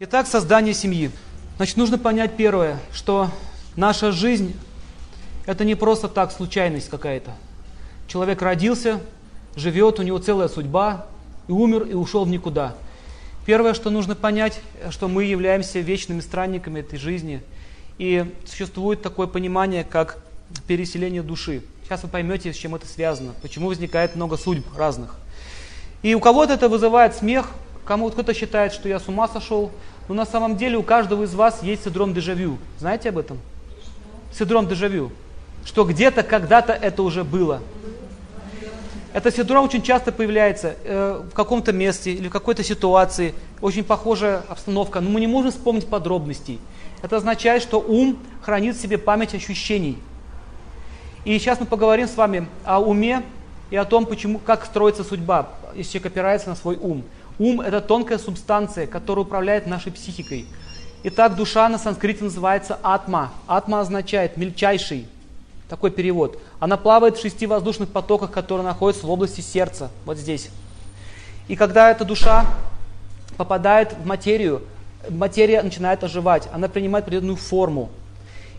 Итак, создание семьи. Значит, нужно понять первое, что наша жизнь – это не просто так случайность какая-то. Человек родился, живет, у него целая судьба, и умер, и ушел в никуда. Первое, что нужно понять, что мы являемся вечными странниками этой жизни. И существует такое понимание, как переселение души. Сейчас вы поймете, с чем это связано, почему возникает много судьб разных. И у кого-то это вызывает смех, кому кто-то считает, что я с ума сошел, но на самом деле у каждого из вас есть синдром дежавю. Знаете об этом? Синдром дежавю. Что где-то, когда-то это уже было. Этот синдром очень часто появляется э, в каком-то месте или в какой-то ситуации, очень похожая обстановка, но мы не можем вспомнить подробностей. Это означает, что ум хранит в себе память ощущений. И сейчас мы поговорим с вами о уме и о том, почему, как строится судьба, если человек опирается на свой ум. Ум – это тонкая субстанция, которая управляет нашей психикой. Итак, душа на санскрите называется атма. Атма означает мельчайший, такой перевод. Она плавает в шести воздушных потоках, которые находятся в области сердца, вот здесь. И когда эта душа попадает в материю, материя начинает оживать, она принимает определенную форму.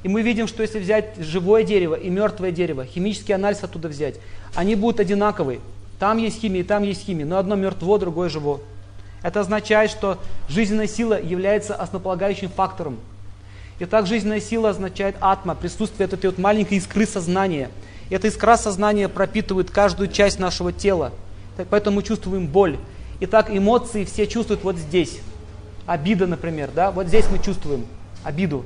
И мы видим, что если взять живое дерево и мертвое дерево, химический анализ оттуда взять, они будут одинаковые. Там есть химия, и там есть химия, но одно мертво, другое живо. Это означает, что жизненная сила является основополагающим фактором. И так жизненная сила означает атма, присутствие этой вот маленькой искры сознания. И эта искра сознания пропитывает каждую часть нашего тела. Так, поэтому мы чувствуем боль. Итак, эмоции все чувствуют вот здесь. Обида, например, да, вот здесь мы чувствуем обиду.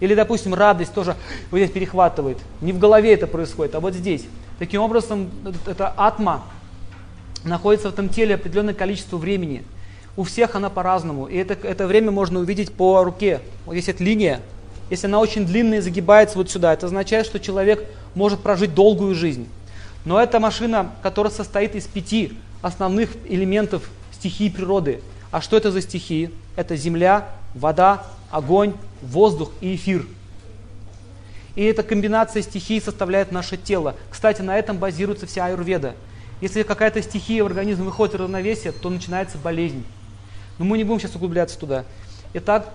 Или, допустим, радость тоже вот здесь перехватывает. Не в голове это происходит, а вот здесь. Таким образом, эта атма находится в этом теле определенное количество времени. У всех она по-разному. И это, это время можно увидеть по руке. Вот здесь эта линия. Если она очень длинная и загибается вот сюда, это означает, что человек может прожить долгую жизнь. Но это машина, которая состоит из пяти основных элементов стихии природы. А что это за стихии? Это земля, вода, огонь, воздух и эфир. И эта комбинация стихий составляет наше тело. Кстати, на этом базируется вся аюрведа. Если какая-то стихия в организм выходит из равновесия, то начинается болезнь. Но мы не будем сейчас углубляться туда. Итак,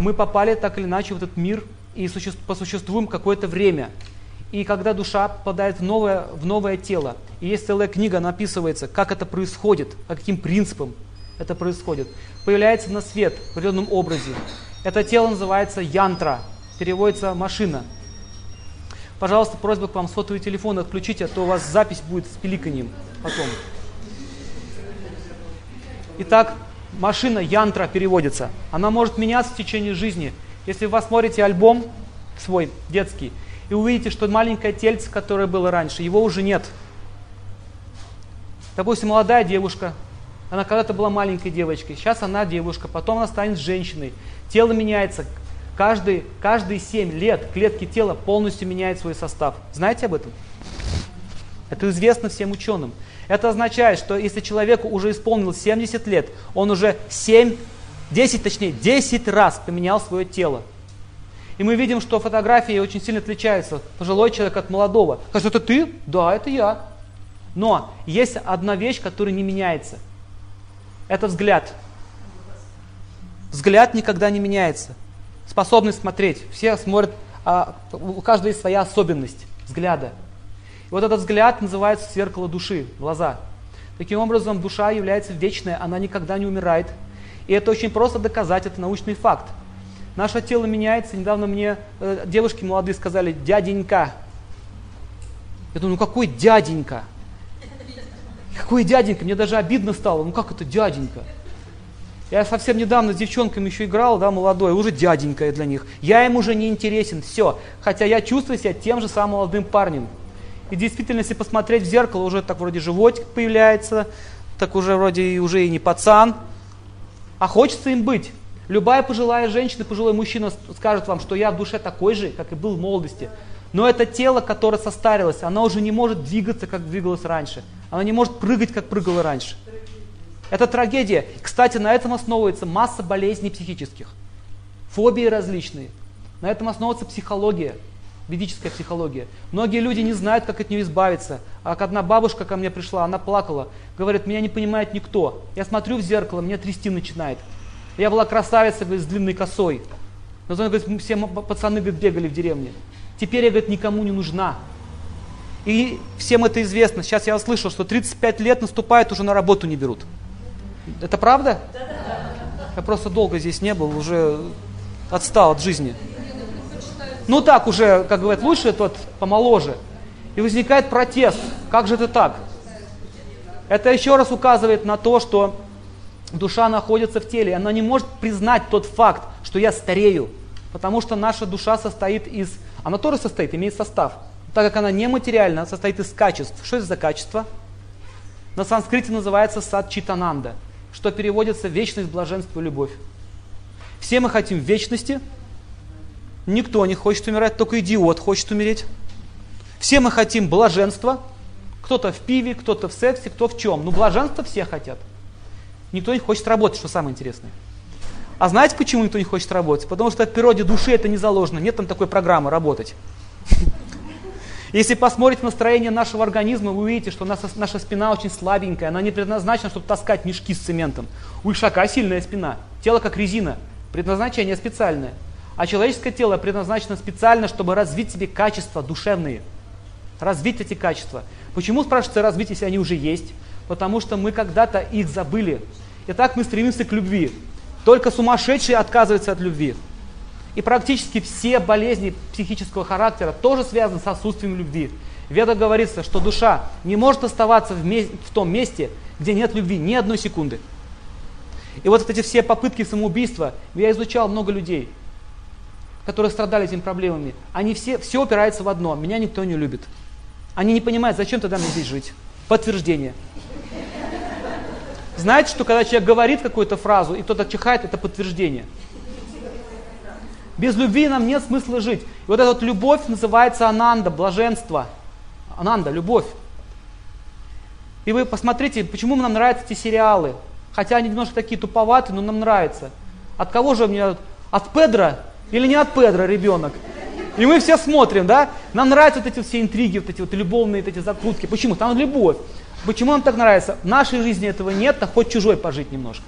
мы попали так или иначе в этот мир и посуществуем какое-то время. И когда душа попадает в новое, в новое тело, и есть целая книга, она описывается, как это происходит, по каким принципам это происходит, появляется на свет в определенном образе. Это тело называется янтра, переводится машина – Пожалуйста, просьба к вам сотовый телефон отключите, а то у вас запись будет с пиликанием потом. Итак, машина янтра переводится. Она может меняться в течение жизни. Если вы посмотрите альбом свой детский, и увидите, что маленькое тельце, которое было раньше, его уже нет. Допустим, молодая девушка, она когда-то была маленькой девочкой, сейчас она девушка, потом она станет женщиной. Тело меняется, Каждые, каждые 7 лет клетки тела полностью меняют свой состав. Знаете об этом? Это известно всем ученым. Это означает, что если человеку уже исполнилось 70 лет, он уже 7, 10 точнее, 10 раз поменял свое тело. И мы видим, что фотографии очень сильно отличаются. Пожилой человек от молодого. Кажется, это ты? Да, это я. Но есть одна вещь, которая не меняется. Это взгляд. Взгляд никогда не меняется способность смотреть. Все смотрят, а, у каждого есть своя особенность взгляда. И вот этот взгляд называется зеркало души, глаза. Таким образом, душа является вечной, она никогда не умирает. И это очень просто доказать, это научный факт. Наше тело меняется. Недавно мне э, девушки молодые сказали, дяденька. Я думаю, ну какой дяденька? Какой дяденька? Мне даже обидно стало. Ну как это дяденька? Я совсем недавно с девчонками еще играл, да, молодой, уже дяденька для них. Я им уже не интересен, все. Хотя я чувствую себя тем же самым молодым парнем. И действительно, если посмотреть в зеркало, уже так вроде животик появляется, так уже вроде и уже и не пацан. А хочется им быть. Любая пожилая женщина, пожилой мужчина скажет вам, что я в душе такой же, как и был в молодости. Но это тело, которое состарилось, оно уже не может двигаться, как двигалось раньше. Оно не может прыгать, как прыгало раньше. Это трагедия. Кстати, на этом основывается масса болезней психических. Фобии различные. На этом основывается психология, ведическая психология. Многие люди не знают, как от нее избавиться. А одна бабушка ко мне пришла, она плакала. Говорит, меня не понимает никто. Я смотрю в зеркало, меня трясти начинает. Я была красавица, говорит, с длинной косой. Но зато, говорит, все пацаны говорит, бегали в деревне. Теперь я, говорит, никому не нужна. И всем это известно. Сейчас я услышал, что 35 лет наступает, уже на работу не берут. Это правда? Я просто долго здесь не был, уже отстал от жизни. Ну так уже, как говорят, лучше тот помоложе. И возникает протест. Как же это так? Это еще раз указывает на то, что душа находится в теле. Она не может признать тот факт, что я старею. Потому что наша душа состоит из... Она тоже состоит, имеет состав. Так как она нематериальна, состоит из качеств. Что это за качество? На санскрите называется сад читананда, что переводится вечность, блаженство, любовь. Все мы хотим вечности. Никто не хочет умирать, только идиот хочет умереть. Все мы хотим блаженства. Кто-то в пиве, кто-то в сексе, кто в чем. Ну, блаженство все хотят. Никто не хочет работать, что самое интересное. А знаете, почему никто не хочет работать? Потому что в природе души это не заложено. Нет там такой программы работать. Если посмотрите настроение нашего организма, вы увидите, что наша, наша спина очень слабенькая. Она не предназначена, чтобы таскать мешки с цементом. У ишака сильная спина. Тело как резина. Предназначение специальное. А человеческое тело предназначено специально, чтобы развить себе качества душевные – развить эти качества. Почему, спрашивается, развить, если они уже есть? Потому что мы когда-то их забыли. И так мы стремимся к любви. Только сумасшедший отказывается от любви. И практически все болезни психического характера тоже связаны с отсутствием любви. В Ведах говорится, что душа не может оставаться в, месте, в том месте, где нет любви ни одной секунды. И вот эти все попытки самоубийства, я изучал много людей, которые страдали этими проблемами. Они все, все опираются в одно. Меня никто не любит. Они не понимают, зачем тогда мне здесь жить. Подтверждение. Знаете, что когда человек говорит какую-то фразу, и кто-то чихает, это подтверждение. Без любви нам нет смысла жить. И вот эта вот любовь называется ананда, блаженство. Ананда, любовь. И вы посмотрите, почему нам нравятся эти сериалы. Хотя они немножко такие туповатые, но нам нравятся. От кого же мне? От Педра или не от Педра ребенок? И мы все смотрим, да? Нам нравятся вот эти все интриги, вот эти вот любовные вот эти закрутки. Почему? Там любовь. Почему нам так нравится? В нашей жизни этого нет, а хоть чужой пожить немножко.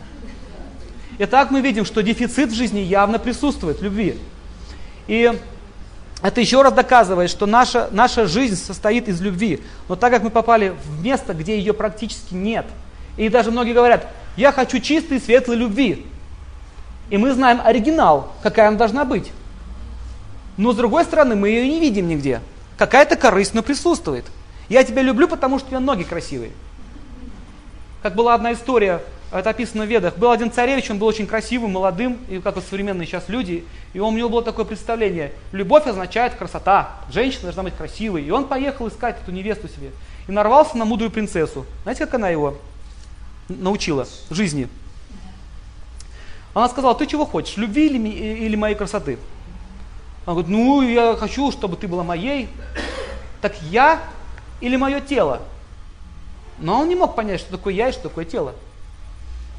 И так мы видим, что дефицит в жизни явно присутствует, любви. И это еще раз доказывает, что наша, наша жизнь состоит из любви. Но так как мы попали в место, где ее практически нет, и даже многие говорят, я хочу чистой, светлой любви. И мы знаем оригинал, какая она должна быть. Но с другой стороны, мы ее не видим нигде. Какая-то корысть, но присутствует. Я тебя люблю, потому что у тебя ноги красивые. Как была одна история, это описано в Ведах. Был один царевич, он был очень красивым, молодым, и как вот современные сейчас люди. И у него было такое представление. Любовь означает красота. Женщина должна быть красивой. И он поехал искать эту невесту себе. И нарвался на мудрую принцессу. Знаете, как она его научила жизни? Она сказала, ты чего хочешь, любви или, или моей красоты? Он говорит, ну я хочу, чтобы ты была моей. Так я или мое тело? Но он не мог понять, что такое я и что такое тело.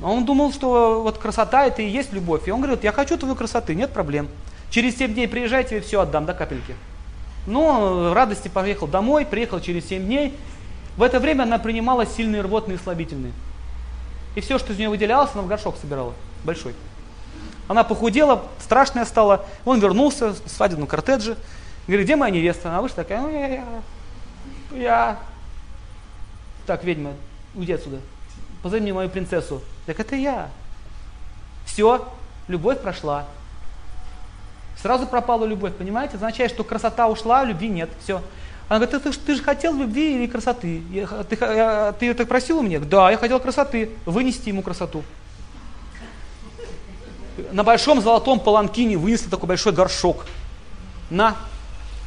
Он думал, что вот красота это и есть любовь. И он говорит, я хочу твою красоты, нет проблем. Через 7 дней приезжайте, я все отдам до капельки. Ну, в радости поехал домой, приехал через 7 дней. В это время она принимала сильные рвотные и слабительные. И все, что из нее выделялось, она в горшок собирала, большой. Она похудела, страшная стала. Он вернулся в свадебном кортедже. Говорит, где моя невеста? Она вышла такая, ну я, я, я. Так, ведьма, уйди отсюда. Позови мне мою принцессу. Так это я. Все, любовь прошла. Сразу пропала любовь, понимаете? Означает, что красота ушла, любви нет. Все. Она говорит, ты, ты, ты же хотел любви или красоты? Я, ты, я, ты это просил у меня? Да, я хотел красоты. Вынести ему красоту на большом золотом паланкине вынесли такой большой горшок. На,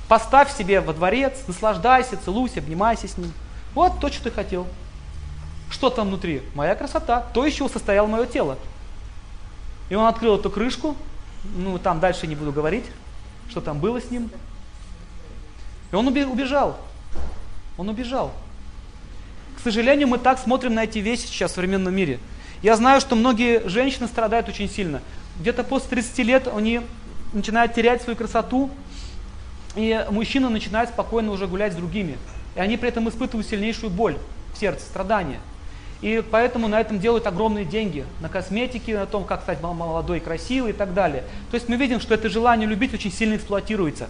поставь себе во дворец, наслаждайся, целуйся, обнимайся с ним. Вот то, что ты хотел. Что там внутри? Моя красота. То, из чего состояло мое тело. И он открыл эту крышку. Ну, там дальше не буду говорить, что там было с ним. И он убежал. Он убежал. К сожалению, мы так смотрим на эти вещи сейчас в современном мире. Я знаю, что многие женщины страдают очень сильно где-то после 30 лет они начинают терять свою красоту, и мужчина начинает спокойно уже гулять с другими. И они при этом испытывают сильнейшую боль в сердце, страдания. И поэтому на этом делают огромные деньги. На косметике, на том, как стать молодой, красивой и так далее. То есть мы видим, что это желание любить очень сильно эксплуатируется.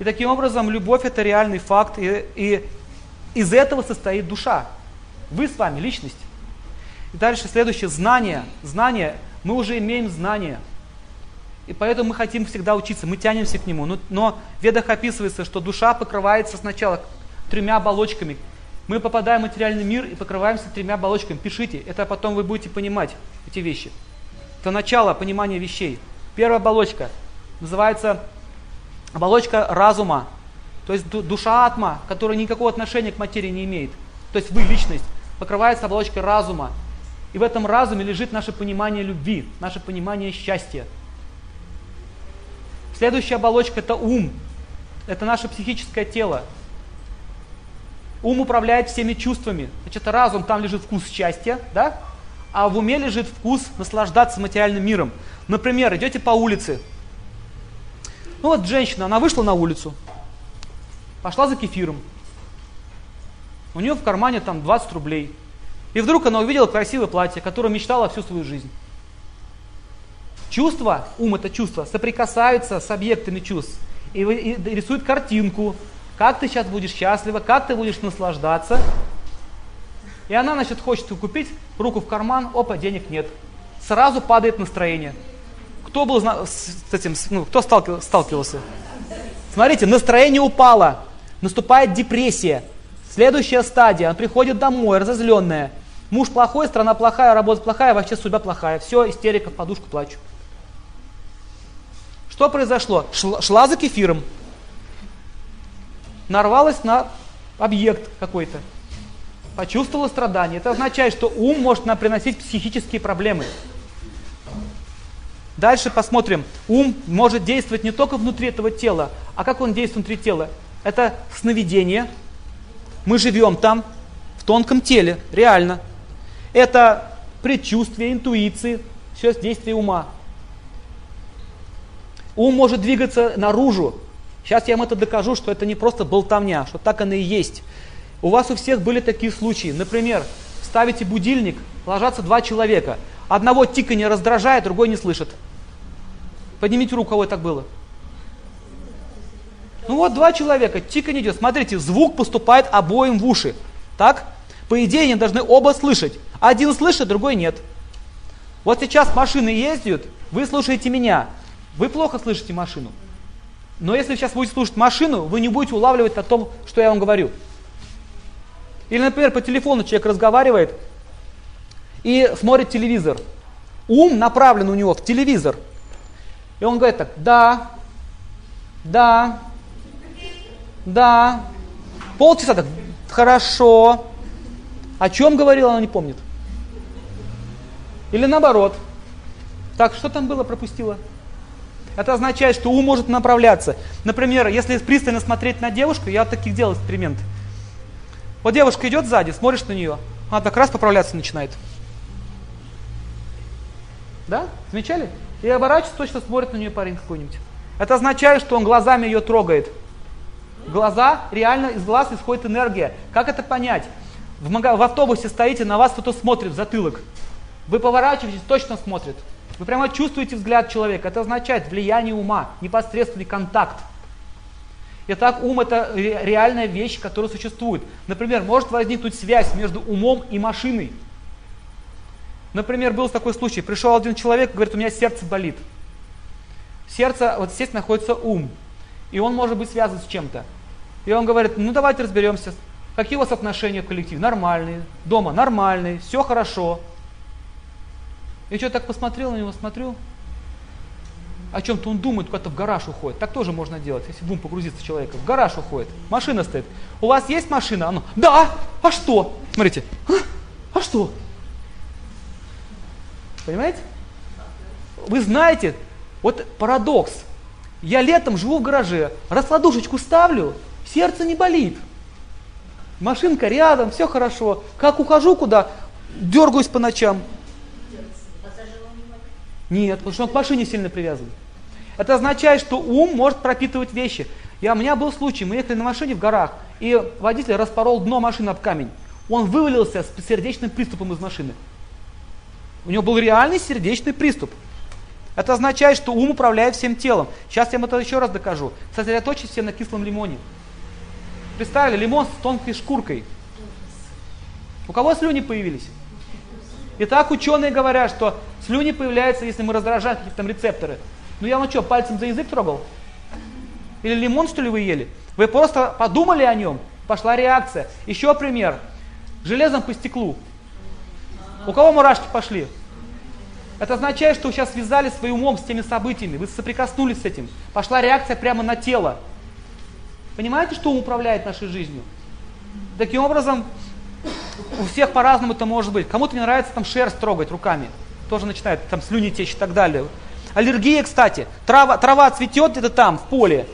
И таким образом любовь это реальный факт. И, и из этого состоит душа. Вы с вами личность. И дальше следующее, знание. Знание, мы уже имеем знание. И поэтому мы хотим всегда учиться, мы тянемся к нему. Но, но в ведах описывается, что душа покрывается сначала тремя оболочками, мы попадаем в материальный мир и покрываемся тремя оболочками. Пишите, это потом вы будете понимать эти вещи. Это начало понимания вещей. Первая оболочка называется оболочка разума. То есть душа атма, которая никакого отношения к материи не имеет. То есть вы личность, покрывается оболочкой разума. И в этом разуме лежит наше понимание любви, наше понимание счастья. Следующая оболочка это ум. Это наше психическое тело. Ум управляет всеми чувствами. Значит, разум, там лежит вкус счастья, да? А в уме лежит вкус наслаждаться материальным миром. Например, идете по улице. Ну вот женщина, она вышла на улицу, пошла за кефиром. У нее в кармане там 20 рублей. И вдруг она увидела красивое платье, которое мечтала всю свою жизнь. Чувства, ум это чувство, соприкасаются с объектами чувств и, и рисуют картинку, как ты сейчас будешь счастлива, как ты будешь наслаждаться. И она, значит, хочет купить, руку в карман, опа, денег нет. Сразу падает настроение. Кто был с этим, ну, кто сталкивался? Смотрите, настроение упало, наступает депрессия. Следующая стадия, он приходит домой, разозленная. Муж плохой, страна плохая, работа плохая, вообще судьба плохая. Все, истерика, в подушку плачу. Что произошло? Шла, шла за кефиром, нарвалась на объект какой-то, почувствовала страдание. Это означает, что ум может нам приносить психические проблемы. Дальше посмотрим. Ум может действовать не только внутри этого тела, а как он действует внутри тела. Это сновидение. Мы живем там, в тонком теле, реально. Это предчувствие, интуиции, все действие ума. Ум может двигаться наружу, Сейчас я вам это докажу, что это не просто болтовня, что так оно и есть. У вас у всех были такие случаи. Например, ставите будильник, ложатся два человека. Одного тиканье раздражает, другой не слышит. Поднимите руку, кого так было. Ну вот два человека, тиканье идет. Смотрите, звук поступает обоим в уши. Так? По идее, они должны оба слышать. Один слышит, другой нет. Вот сейчас машины ездят, вы слушаете меня. Вы плохо слышите машину. Но если вы сейчас будете слушать машину, вы не будете улавливать о том, что я вам говорю. Или, например, по телефону человек разговаривает и смотрит телевизор. Ум направлен у него в телевизор. И он говорит так, да, да, да. Полчаса так, хорошо. О чем говорил, она не помнит. Или наоборот. Так, что там было, пропустила? Это означает, что ум может направляться. Например, если пристально смотреть на девушку, я вот таких делал эксперимент. Вот девушка идет сзади, смотришь на нее, она так раз поправляться начинает. Да? Замечали? И оборачивается, точно смотрит на нее парень какой-нибудь. Это означает, что он глазами ее трогает. Глаза, реально из глаз исходит энергия. Как это понять? В, в автобусе стоите, на вас кто-то смотрит в затылок. Вы поворачиваетесь, точно смотрит. Вы прямо чувствуете взгляд человека. Это означает влияние ума, непосредственный контакт. Итак, ум это реальная вещь, которая существует. Например, может возникнуть связь между умом и машиной. Например, был такой случай. Пришел один человек, говорит, у меня сердце болит. Сердце, вот здесь находится ум. И он может быть связан с чем-то. И он говорит, ну давайте разберемся, какие у вас отношения в коллективе? Нормальные, дома нормальные, все хорошо. Я что так посмотрел на него, смотрю, о чем-то он думает, куда-то в гараж уходит. Так тоже можно делать, если в ум погрузиться человека. В гараж уходит, машина стоит. У вас есть машина? Оно, да, а что? Смотрите, а, а что? Понимаете? Вы знаете, вот парадокс. Я летом живу в гараже, раскладушечку ставлю, сердце не болит. Машинка рядом, все хорошо. Как ухожу куда, дергаюсь по ночам, нет, потому что он к машине сильно привязан. Это означает, что ум может пропитывать вещи. Я, у меня был случай, мы ехали на машине в горах, и водитель распорол дно машины об камень. он вывалился с сердечным приступом из машины. У него был реальный сердечный приступ. Это означает, что ум управляет всем телом. Сейчас я вам это еще раз докажу. Сосредоточьтесь на кислом лимоне. Представили, лимон с тонкой шкуркой. У кого слюни появились? Итак, ученые говорят, что слюни появляются, если мы раздражаем какие-то там рецепторы. Ну я вам что, пальцем за язык трогал? Или лимон, что ли, вы ели? Вы просто подумали о нем, пошла реакция. Еще пример. Железом по стеклу. У кого мурашки пошли? Это означает, что вы сейчас связали своим умом с теми событиями, вы соприкоснулись с этим. Пошла реакция прямо на тело. Понимаете, что управляет нашей жизнью? Таким образом, у всех по-разному это может быть. Кому-то не нравится там шерсть трогать руками. Тоже начинает там слюни течь и так далее. Аллергия, кстати. Трава, трава цветет где-то там, в поле.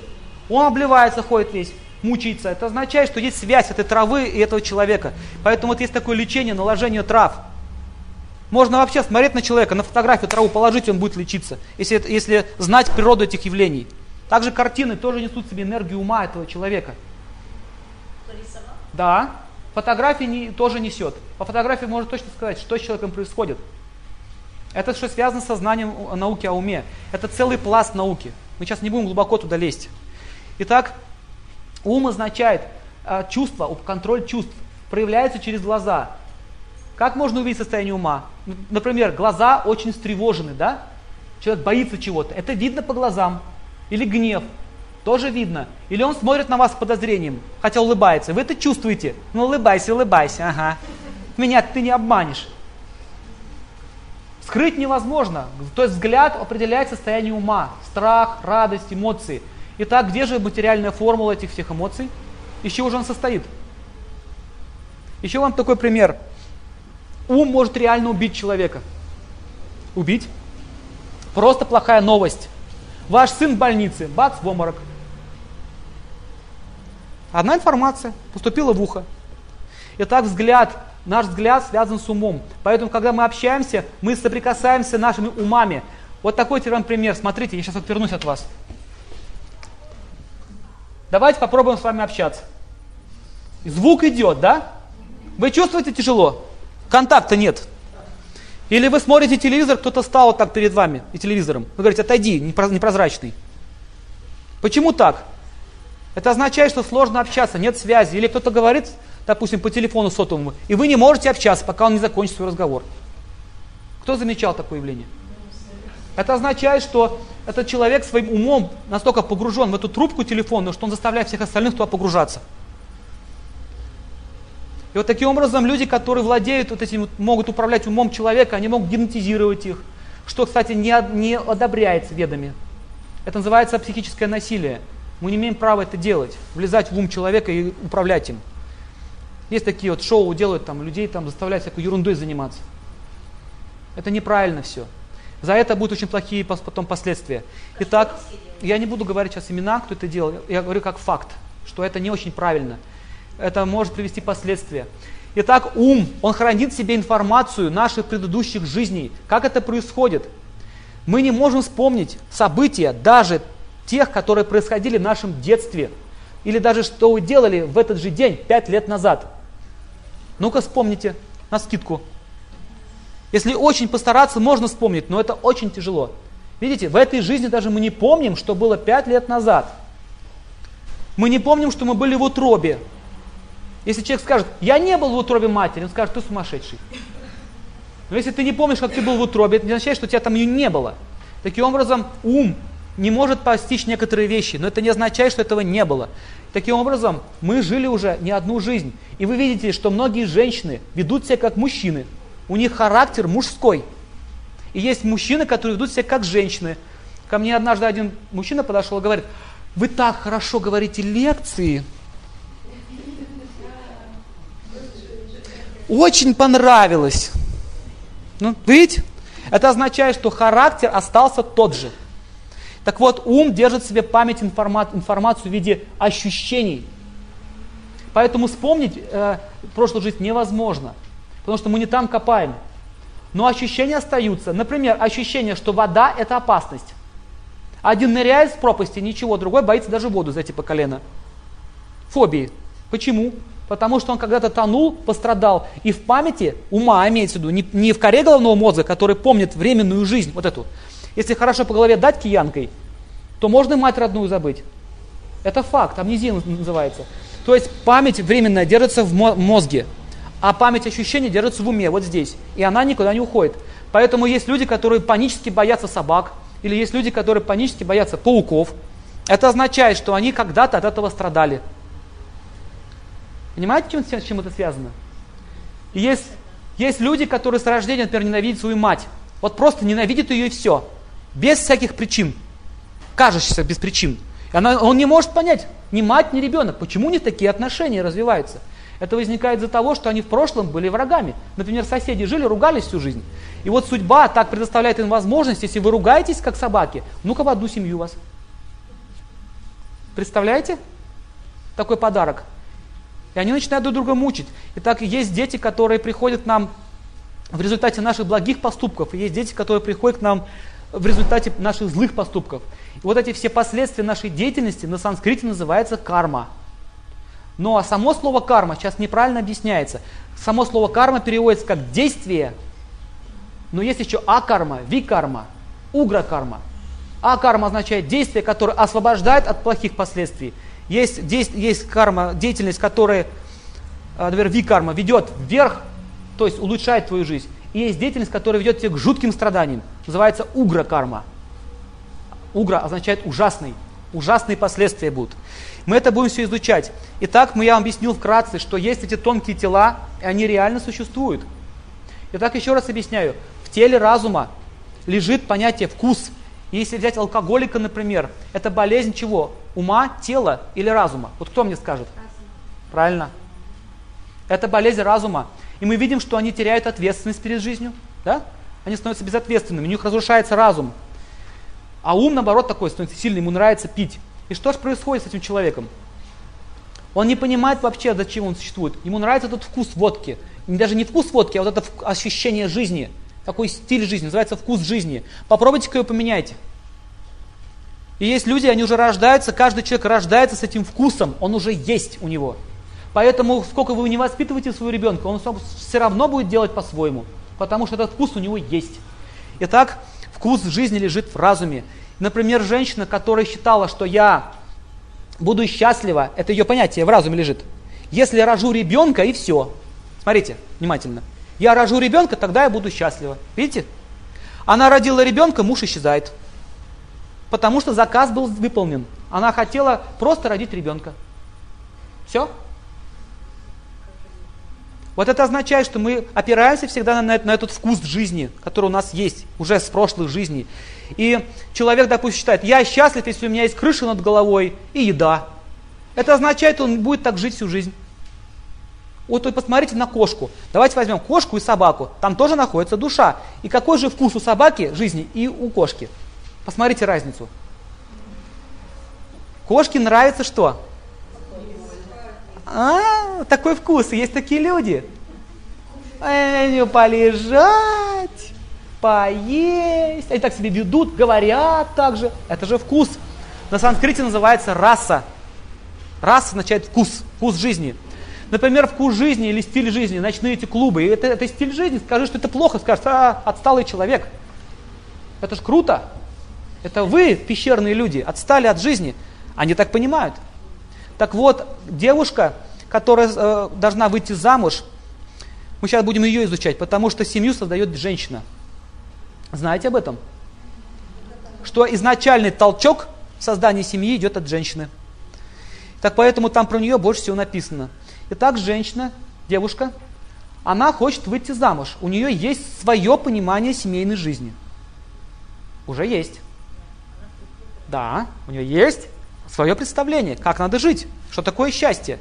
Он обливается, ходит весь, мучается. Это означает, что есть связь этой травы и этого человека. Поэтому вот есть такое лечение, наложение трав. Можно вообще смотреть на человека, на фотографию траву положить, он будет лечиться, если, если знать природу этих явлений. Также картины тоже несут в себе энергию ума этого человека. Да, фотография не, тоже несет. По фотографии можно точно сказать, что с человеком происходит. Это что связано со знанием науки о уме. Это целый пласт науки. Мы сейчас не будем глубоко туда лезть. Итак, ум означает э, чувство, контроль чувств. Проявляется через глаза. Как можно увидеть состояние ума? Например, глаза очень встревожены, да? Человек боится чего-то. Это видно по глазам. Или гнев. Тоже видно. Или он смотрит на вас с подозрением, хотя улыбается. Вы это чувствуете. Ну улыбайся, улыбайся, ага. Меня ты не обманешь. Скрыть невозможно. То есть взгляд определяет состояние ума. Страх, радость, эмоции. Итак, где же материальная формула этих всех эмоций? Из чего же он состоит? Еще вам такой пример. Ум может реально убить человека. Убить. Просто плохая новость. Ваш сын в больнице, бац, в обморок. Одна информация поступила в ухо. Итак, взгляд, наш взгляд связан с умом. Поэтому, когда мы общаемся, мы соприкасаемся нашими умами. Вот такой тебе вам пример. Смотрите, я сейчас отвернусь от вас. Давайте попробуем с вами общаться. Звук идет, да? Вы чувствуете тяжело? Контакта нет. Или вы смотрите телевизор, кто-то стал вот так перед вами и телевизором. Вы говорите, отойди, непрозрачный. Почему так? Это означает, что сложно общаться, нет связи. Или кто-то говорит, допустим, по телефону сотовому, и вы не можете общаться, пока он не закончит свой разговор. Кто замечал такое явление? Это означает, что этот человек своим умом настолько погружен в эту трубку телефонную, что он заставляет всех остальных туда погружаться. И вот таким образом люди, которые владеют вот этим, могут управлять умом человека, они могут гипнотизировать их, что, кстати, не, не одобряется ведами. Это называется психическое насилие. Мы не имеем права это делать, влезать в ум человека и управлять им. Есть такие вот шоу делают, там людей там заставляют всякой ерундой заниматься. Это неправильно все. За это будут очень плохие потом последствия. Итак, я не буду говорить сейчас имена, кто это делал, я говорю как факт, что это не очень правильно это может привести последствия. Итак, ум, он хранит в себе информацию наших предыдущих жизней. Как это происходит? Мы не можем вспомнить события, даже тех, которые происходили в нашем детстве. Или даже что вы делали в этот же день, пять лет назад. Ну-ка вспомните на скидку. Если очень постараться, можно вспомнить, но это очень тяжело. Видите, в этой жизни даже мы не помним, что было пять лет назад. Мы не помним, что мы были в утробе. Если человек скажет, я не был в утробе матери, он скажет, ты сумасшедший. Но если ты не помнишь, как ты был в утробе, это не означает, что тебя там ее не было. Таким образом, ум не может постичь некоторые вещи, но это не означает, что этого не было. Таким образом, мы жили уже не одну жизнь. И вы видите, что многие женщины ведут себя как мужчины. У них характер мужской. И есть мужчины, которые ведут себя как женщины. Ко мне однажды один мужчина подошел и говорит, вы так хорошо говорите лекции, очень понравилось. Ну, видите? Это означает, что характер остался тот же. Так вот, ум держит в себе память информа- информацию в виде ощущений. Поэтому вспомнить э, прошлую жизнь невозможно, потому что мы не там копаем. Но ощущения остаются. Например, ощущение, что вода – это опасность. Один ныряет в пропасти, ничего, другой боится даже воду зайти по колено. Фобии. Почему? Потому что он когда-то тонул, пострадал. И в памяти ума, имеется в виду, не, не в коре головного мозга, который помнит временную жизнь, вот эту. Если хорошо по голове дать киянкой, то можно мать родную забыть. Это факт, амнезия называется. То есть память временная держится в мозге, а память ощущений держится в уме, вот здесь. И она никуда не уходит. Поэтому есть люди, которые панически боятся собак, или есть люди, которые панически боятся пауков. Это означает, что они когда-то от этого страдали. Понимаете, чем, с чем это связано? Есть, есть люди, которые с рождения, например, ненавидят свою мать. Вот просто ненавидят ее и все. Без всяких причин. Кажущихся без причин. И она, он не может понять, ни мать, ни ребенок, почему у них такие отношения развиваются. Это возникает из-за того, что они в прошлом были врагами. Например, соседи жили, ругались всю жизнь. И вот судьба так предоставляет им возможность, если вы ругаетесь, как собаки, ну-ка в одну семью вас. Представляете? Такой подарок. И они начинают друг друга мучить. Итак, есть дети, которые приходят к нам в результате наших благих поступков, и есть дети, которые приходят к нам в результате наших злых поступков. И вот эти все последствия нашей деятельности на санскрите называется карма. Ну а само слово карма сейчас неправильно объясняется. Само слово карма переводится как действие, но есть еще акарма, викарма, угракарма. А-карма означает действие, которое освобождает от плохих последствий. Есть, есть карма, деятельность, которая, э, например, ви-карма ведет вверх, то есть улучшает твою жизнь. И есть деятельность, которая ведет тебя к жутким страданиям. Называется угра-карма. Угра означает ужасный. Ужасные последствия будут. Мы это будем все изучать. Итак, мы, я вам объяснил вкратце, что есть эти тонкие тела, и они реально существуют. Итак, еще раз объясняю. В теле разума лежит понятие вкус. Если взять алкоголика, например, это болезнь чего? Ума, тела или разума? Вот кто мне скажет? Разум. Правильно. Это болезнь разума. И мы видим, что они теряют ответственность перед жизнью. Да? Они становятся безответственными, у них разрушается разум. А ум, наоборот, такой становится сильный, ему нравится пить. И что же происходит с этим человеком? Он не понимает вообще, зачем он существует. Ему нравится этот вкус водки. Даже не вкус водки, а вот это ощущение жизни. Такой стиль жизни, называется вкус жизни. Попробуйте-ка его поменяйте. И есть люди, они уже рождаются, каждый человек рождается с этим вкусом, он уже есть у него. Поэтому, сколько вы не воспитываете своего ребенка, он все равно будет делать по-своему, потому что этот вкус у него есть. Итак, вкус жизни лежит в разуме. Например, женщина, которая считала, что я буду счастлива, это ее понятие в разуме лежит. Если я рожу ребенка и все. Смотрите, внимательно. Я рожу ребенка, тогда я буду счастлива. Видите? Она родила ребенка, муж исчезает. Потому что заказ был выполнен. Она хотела просто родить ребенка. Все? Вот это означает, что мы опираемся всегда на, на этот вкус жизни, который у нас есть уже с прошлых жизней. И человек, допустим, считает, я счастлив, если у меня есть крыша над головой и еда. Это означает, он будет так жить всю жизнь. Вот вы посмотрите на кошку. Давайте возьмем кошку и собаку. Там тоже находится душа. И какой же вкус у собаки жизни и у кошки? Посмотрите разницу. Кошке нравится что? А, такой вкус. Есть такие люди. Э, полежать поесть. Они так себя ведут, говорят также. Это же вкус. На санскрите называется раса. Раса означает вкус, вкус жизни. Например, вкус жизни или стиль жизни, ночные эти клубы. И это, это стиль жизни, скажи, что это плохо, скажешь, а, отсталый человек. Это же круто. Это вы, пещерные люди, отстали от жизни. Они так понимают. Так вот, девушка, которая э, должна выйти замуж, мы сейчас будем ее изучать, потому что семью создает женщина. Знаете об этом? Что изначальный толчок в создании семьи идет от женщины. Так поэтому там про нее больше всего написано. Итак, женщина, девушка, она хочет выйти замуж. У нее есть свое понимание семейной жизни. Уже есть. Да, у нее есть свое представление, как надо жить, что такое счастье.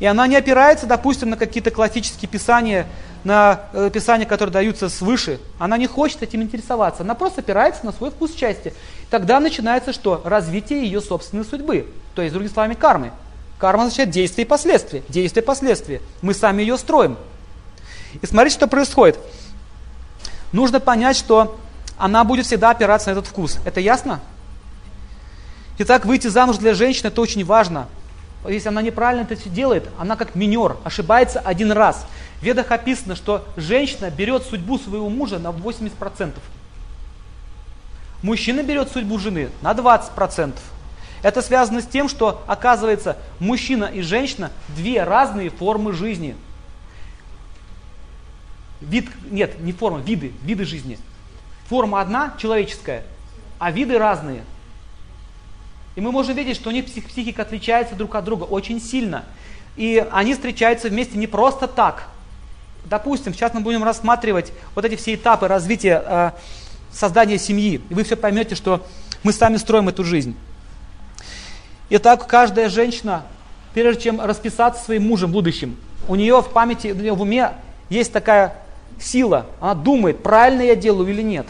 И она не опирается, допустим, на какие-то классические писания, на э, писания, которые даются свыше. Она не хочет этим интересоваться. Она просто опирается на свой вкус счастья. Тогда начинается что? Развитие ее собственной судьбы. То есть, другими словами, кармы. Карма означает действие и последствия. Действие и последствия. Мы сами ее строим. И смотрите, что происходит. Нужно понять, что она будет всегда опираться на этот вкус. Это ясно? Итак, выйти замуж для женщины – это очень важно. Если она неправильно это все делает, она как минер, ошибается один раз. В ведах описано, что женщина берет судьбу своего мужа на 80%. Мужчина берет судьбу жены на 20%. Это связано с тем, что, оказывается, мужчина и женщина – две разные формы жизни. Вид, нет, не форма, виды, виды жизни. Форма одна, человеческая, а виды разные. И мы можем видеть, что у них психика отличается друг от друга очень сильно. И они встречаются вместе не просто так. Допустим, сейчас мы будем рассматривать вот эти все этапы развития э, создания семьи. И вы все поймете, что мы сами строим эту жизнь. Итак, каждая женщина, прежде чем расписаться своим мужем будущим, у нее в памяти, у нее в уме есть такая сила. Она думает, правильно я делаю или нет.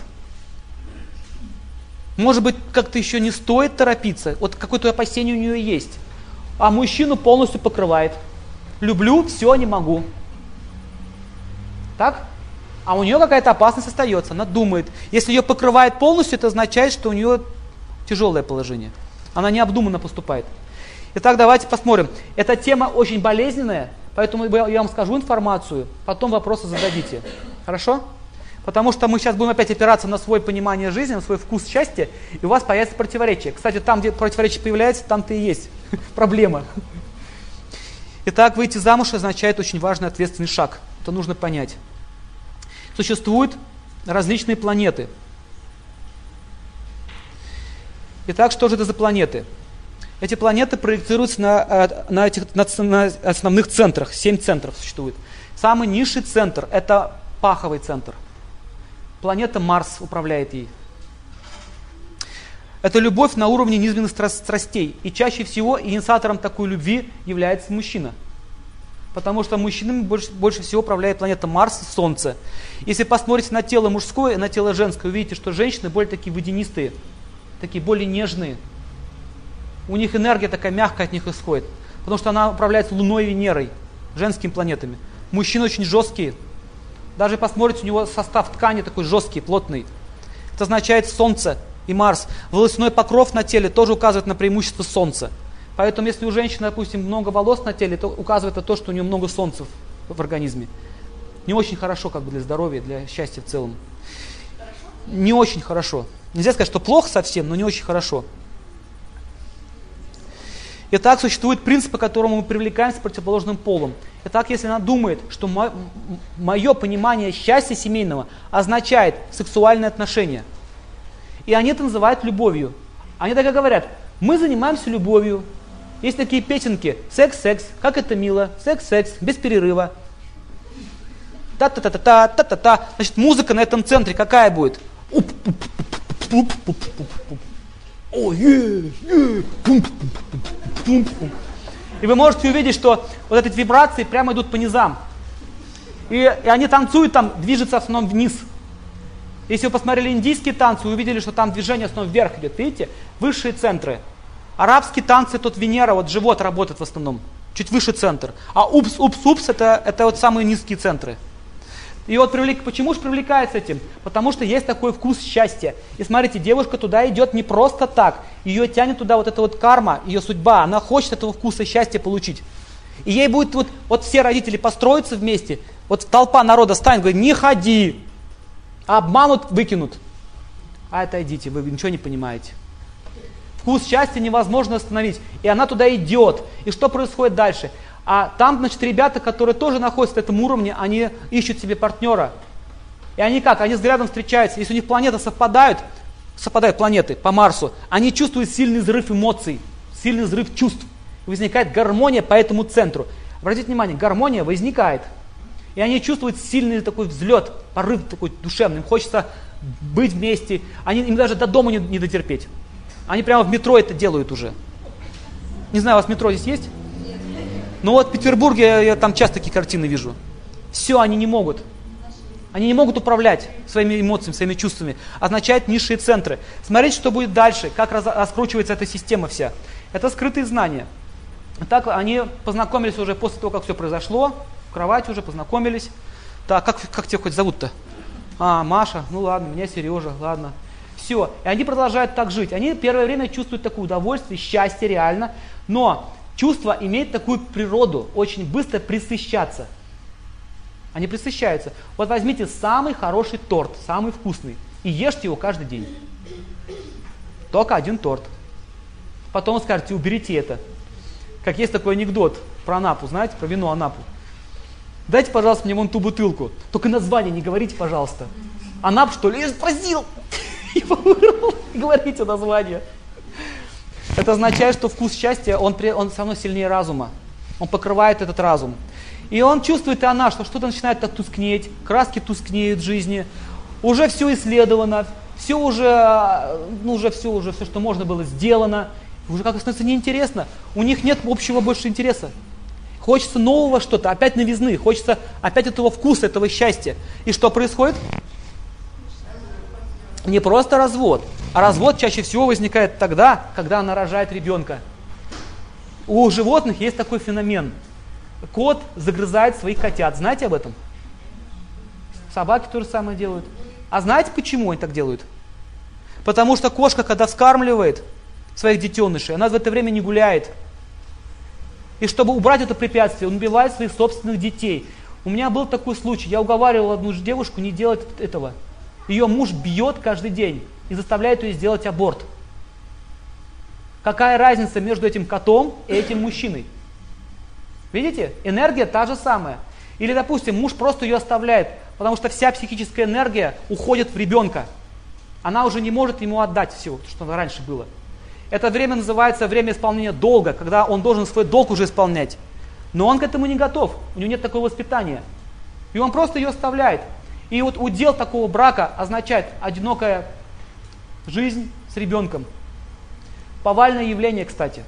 Может быть, как-то еще не стоит торопиться. Вот какое-то опасение у нее есть. А мужчину полностью покрывает. Люблю, все, не могу. Так? А у нее какая-то опасность остается. Она думает. Если ее покрывает полностью, это означает, что у нее тяжелое положение. Она необдуманно поступает. Итак, давайте посмотрим. Эта тема очень болезненная, поэтому я вам скажу информацию, потом вопросы зададите. Хорошо? Потому что мы сейчас будем опять опираться на свое понимание жизни, на свой вкус счастья, и у вас появится противоречие. Кстати, там, где противоречие появляется, там-то и есть проблема. Итак, выйти замуж означает очень важный ответственный шаг. Это нужно понять. Существуют различные планеты – Итак, что же это за планеты? Эти планеты проецируются на, э, на, этих, на, на основных центрах. Семь центров существует. Самый низший центр – это паховый центр. Планета Марс управляет ей. Это любовь на уровне низменных страстей. И чаще всего инициатором такой любви является мужчина. Потому что мужчинами больше, больше всего управляет планета Марс, Солнце. Если посмотрите на тело мужское и на тело женское, увидите, что женщины более такие водянистые – такие более нежные. У них энергия такая мягкая от них исходит, потому что она управляется Луной и Венерой, женскими планетами. Мужчины очень жесткие. Даже посмотрите, у него состав ткани такой жесткий, плотный. Это означает Солнце и Марс. Волосяной покров на теле тоже указывает на преимущество Солнца. Поэтому если у женщины, допустим, много волос на теле, то указывает на то, что у нее много Солнца в организме. Не очень хорошо как бы для здоровья, для счастья в целом. Хорошо? Не очень хорошо. Нельзя сказать, что плохо совсем, но не очень хорошо. Итак, существует принцип, по которому мы привлекаемся к противоположным полом. Итак, если она думает, что мое понимание счастья семейного означает сексуальные отношения, и они это называют любовью, они так и говорят, мы занимаемся любовью. Есть такие песенки, секс-секс, как это мило, секс-секс, без перерыва. Та-та-та-та-та, та-та-та. Значит, музыка на этом центре какая будет? О, е, е, пум, пум, пум, И вы можете увидеть, что вот эти вибрации прямо идут по низам. И, и они танцуют там, движутся в основном вниз. Если вы посмотрели индийские танцы, вы увидели, что там движение в основном вверх идет. Видите? Высшие центры. Арабские танцы, тут Венера, вот живот работает в основном. Чуть выше центр. А упс, упс, упс, это, это вот самые низкие центры. И вот привлек, почему же привлекается этим? Потому что есть такой вкус счастья. И смотрите, девушка туда идет не просто так. Ее тянет туда вот эта вот карма, ее судьба. Она хочет этого вкуса счастья получить. И ей будет вот, вот все родители построиться вместе, вот толпа народа станет, говорит, не ходи, обманут, выкинут. А отойдите, вы ничего не понимаете. Вкус счастья невозможно остановить. И она туда идет. И что происходит дальше? А там, значит, ребята, которые тоже находятся на этом уровне, они ищут себе партнера. И они как? Они взглядом встречаются. Если у них планеты совпадают, совпадают планеты по Марсу, они чувствуют сильный взрыв эмоций, сильный взрыв чувств. Возникает гармония по этому центру. Обратите внимание, гармония возникает. И они чувствуют сильный такой взлет, порыв такой душевный. Им хочется быть вместе. Они, им даже до дома не, не дотерпеть. Они прямо в метро это делают уже. Не знаю, у вас метро здесь есть? Ну вот в Петербурге я, я там часто такие картины вижу. Все, они не могут. Они не могут управлять своими эмоциями, своими чувствами. Означает низшие центры. Смотрите, что будет дальше, как раз, раскручивается эта система вся. Это скрытые знания. Так они познакомились уже после того, как все произошло, в кровати уже познакомились. Так, как, как тебя хоть зовут-то? А, Маша, ну ладно, меня Сережа, ладно. Все. И они продолжают так жить. Они первое время чувствуют такое удовольствие, счастье реально. Но Чувство имеет такую природу, очень быстро присыщаться. Они присыщаются. Вот возьмите самый хороший торт, самый вкусный, и ешьте его каждый день. Только один торт. Потом скажете, уберите это. Как есть такой анекдот про Анапу, знаете, про вино Анапу. Дайте, пожалуйста, мне вон ту бутылку. Только название не говорите, пожалуйста. Анап, что ли? Я спросил. Его вырвал. Говорите название. Это означает, что вкус счастья, он, он все равно сильнее разума. Он покрывает этот разум. И он чувствует, и она, что что-то начинает так тускнеть, краски тускнеют в жизни, уже все исследовано, все уже, ну, уже все, уже все, что можно было, сделано, уже как-то становится неинтересно. У них нет общего больше интереса. Хочется нового что-то, опять новизны, хочется опять этого вкуса, этого счастья. И что происходит? Не просто развод, а развод чаще всего возникает тогда, когда она рожает ребенка. У животных есть такой феномен. Кот загрызает своих котят. Знаете об этом? Собаки то же самое делают. А знаете, почему они так делают? Потому что кошка, когда вскармливает своих детенышей, она в это время не гуляет. И чтобы убрать это препятствие, он убивает своих собственных детей. У меня был такой случай. Я уговаривал одну девушку не делать этого. Ее муж бьет каждый день и заставляет ее сделать аборт. Какая разница между этим котом и этим мужчиной? Видите? Энергия та же самая. Или, допустим, муж просто ее оставляет, потому что вся психическая энергия уходит в ребенка. Она уже не может ему отдать все, что раньше было. Это время называется время исполнения долга, когда он должен свой долг уже исполнять. Но он к этому не готов, у него нет такого воспитания. И он просто ее оставляет. И вот удел такого брака означает одинокая жизнь с ребенком. Повальное явление, кстати.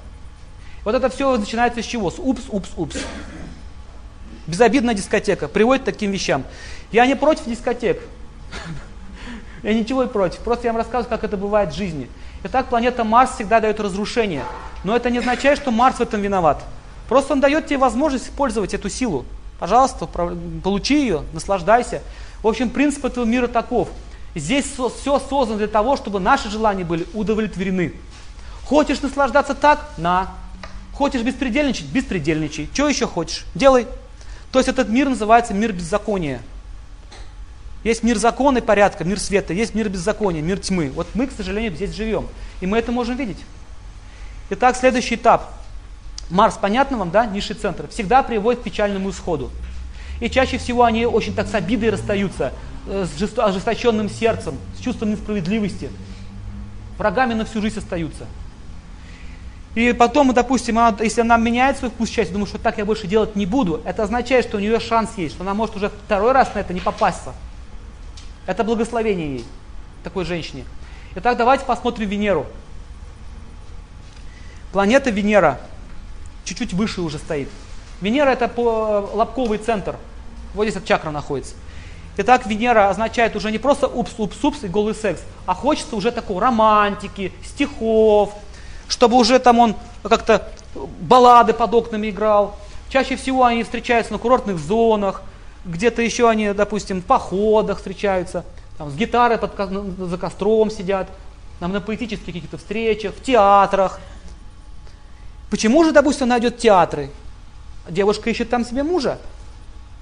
Вот это все начинается с чего? С упс, упс, упс. Безобидная дискотека приводит к таким вещам. Я не против дискотек. Я ничего не против. Просто я вам рассказываю, как это бывает в жизни. Итак, планета Марс всегда дает разрушение. Но это не означает, что Марс в этом виноват. Просто он дает тебе возможность использовать эту силу. Пожалуйста, получи ее, наслаждайся. В общем, принцип этого мира таков. Здесь все создано для того, чтобы наши желания были удовлетворены. Хочешь наслаждаться так? На. Хочешь беспредельничать? Беспредельничай. Что еще хочешь? Делай. То есть этот мир называется мир беззакония. Есть мир закона и порядка, мир света, есть мир беззакония, мир тьмы. Вот мы, к сожалению, здесь живем. И мы это можем видеть. Итак, следующий этап. Марс, понятно вам, да, низший центр, всегда приводит к печальному исходу. И чаще всего они очень так с обидой расстаются, э, с ожесточенным сердцем, с чувством несправедливости. Врагами на всю жизнь остаются. И потом, допустим, она, если она меняет свой вкус счастья, думает, что так я больше делать не буду, это означает, что у нее шанс есть, что она может уже второй раз на это не попасться. Это благословение ей, такой женщине. Итак, давайте посмотрим Венеру. Планета Венера чуть-чуть выше уже стоит. Венера это по лобковый центр. Вот здесь эта чакра находится. Итак, Венера означает уже не просто упс-упс-упс и голый секс, а хочется уже такого романтики, стихов, чтобы уже там он как-то баллады под окнами играл. Чаще всего они встречаются на курортных зонах, где-то еще они, допустим, в походах встречаются, там, с гитарой под, за костром сидят, там, на поэтических каких-то встречах, в театрах. Почему же, допустим, она идет в театры? Девушка ищет там себе мужа.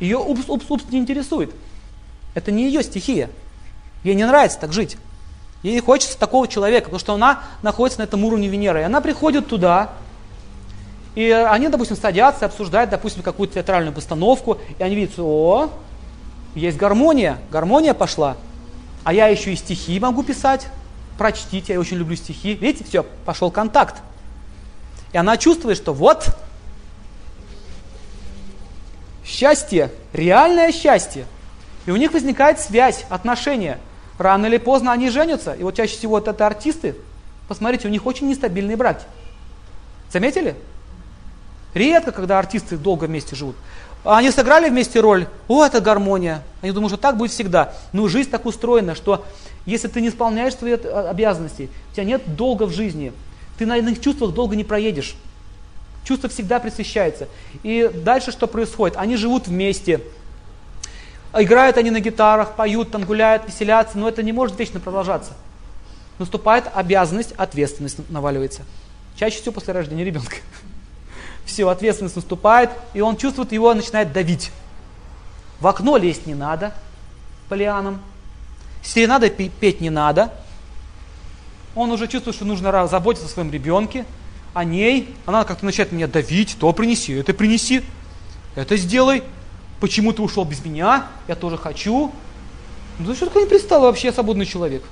Ее упс-упс-упс не интересует. Это не ее стихия. Ей не нравится так жить. Ей хочется такого человека, потому что она находится на этом уровне Венеры. И она приходит туда, и они, допустим, садятся, обсуждают, допустим, какую-то театральную постановку, и они видят, о, есть гармония, гармония пошла, а я еще и стихи могу писать, прочтите, я очень люблю стихи. Видите, все, пошел контакт. И она чувствует, что вот, счастье, реальное счастье. И у них возникает связь, отношения – Рано или поздно они женятся. И вот чаще всего вот это артисты. Посмотрите, у них очень нестабильные браки. Заметили? Редко, когда артисты долго вместе живут. Они сыграли вместе роль, о, это гармония. Они думают, что так будет всегда. Но жизнь так устроена, что если ты не исполняешь свои обязанности, у тебя нет долга в жизни, ты на иных чувствах долго не проедешь. Чувство всегда пресыщается. И дальше что происходит? Они живут вместе, Играют они на гитарах, поют, там гуляют, веселятся, но это не может вечно продолжаться. Наступает обязанность, ответственность наваливается. Чаще всего после рождения ребенка. все, ответственность наступает, и он чувствует, его начинает давить. В окно лезть не надо по лианам, серенады петь не надо. Он уже чувствует, что нужно заботиться о своем ребенке, о ней. Она как-то начинает меня давить, то принеси, это принеси, это сделай. Почему ты ушел без меня? Я тоже хочу. Ну что такое не пристал вообще, я свободный человек.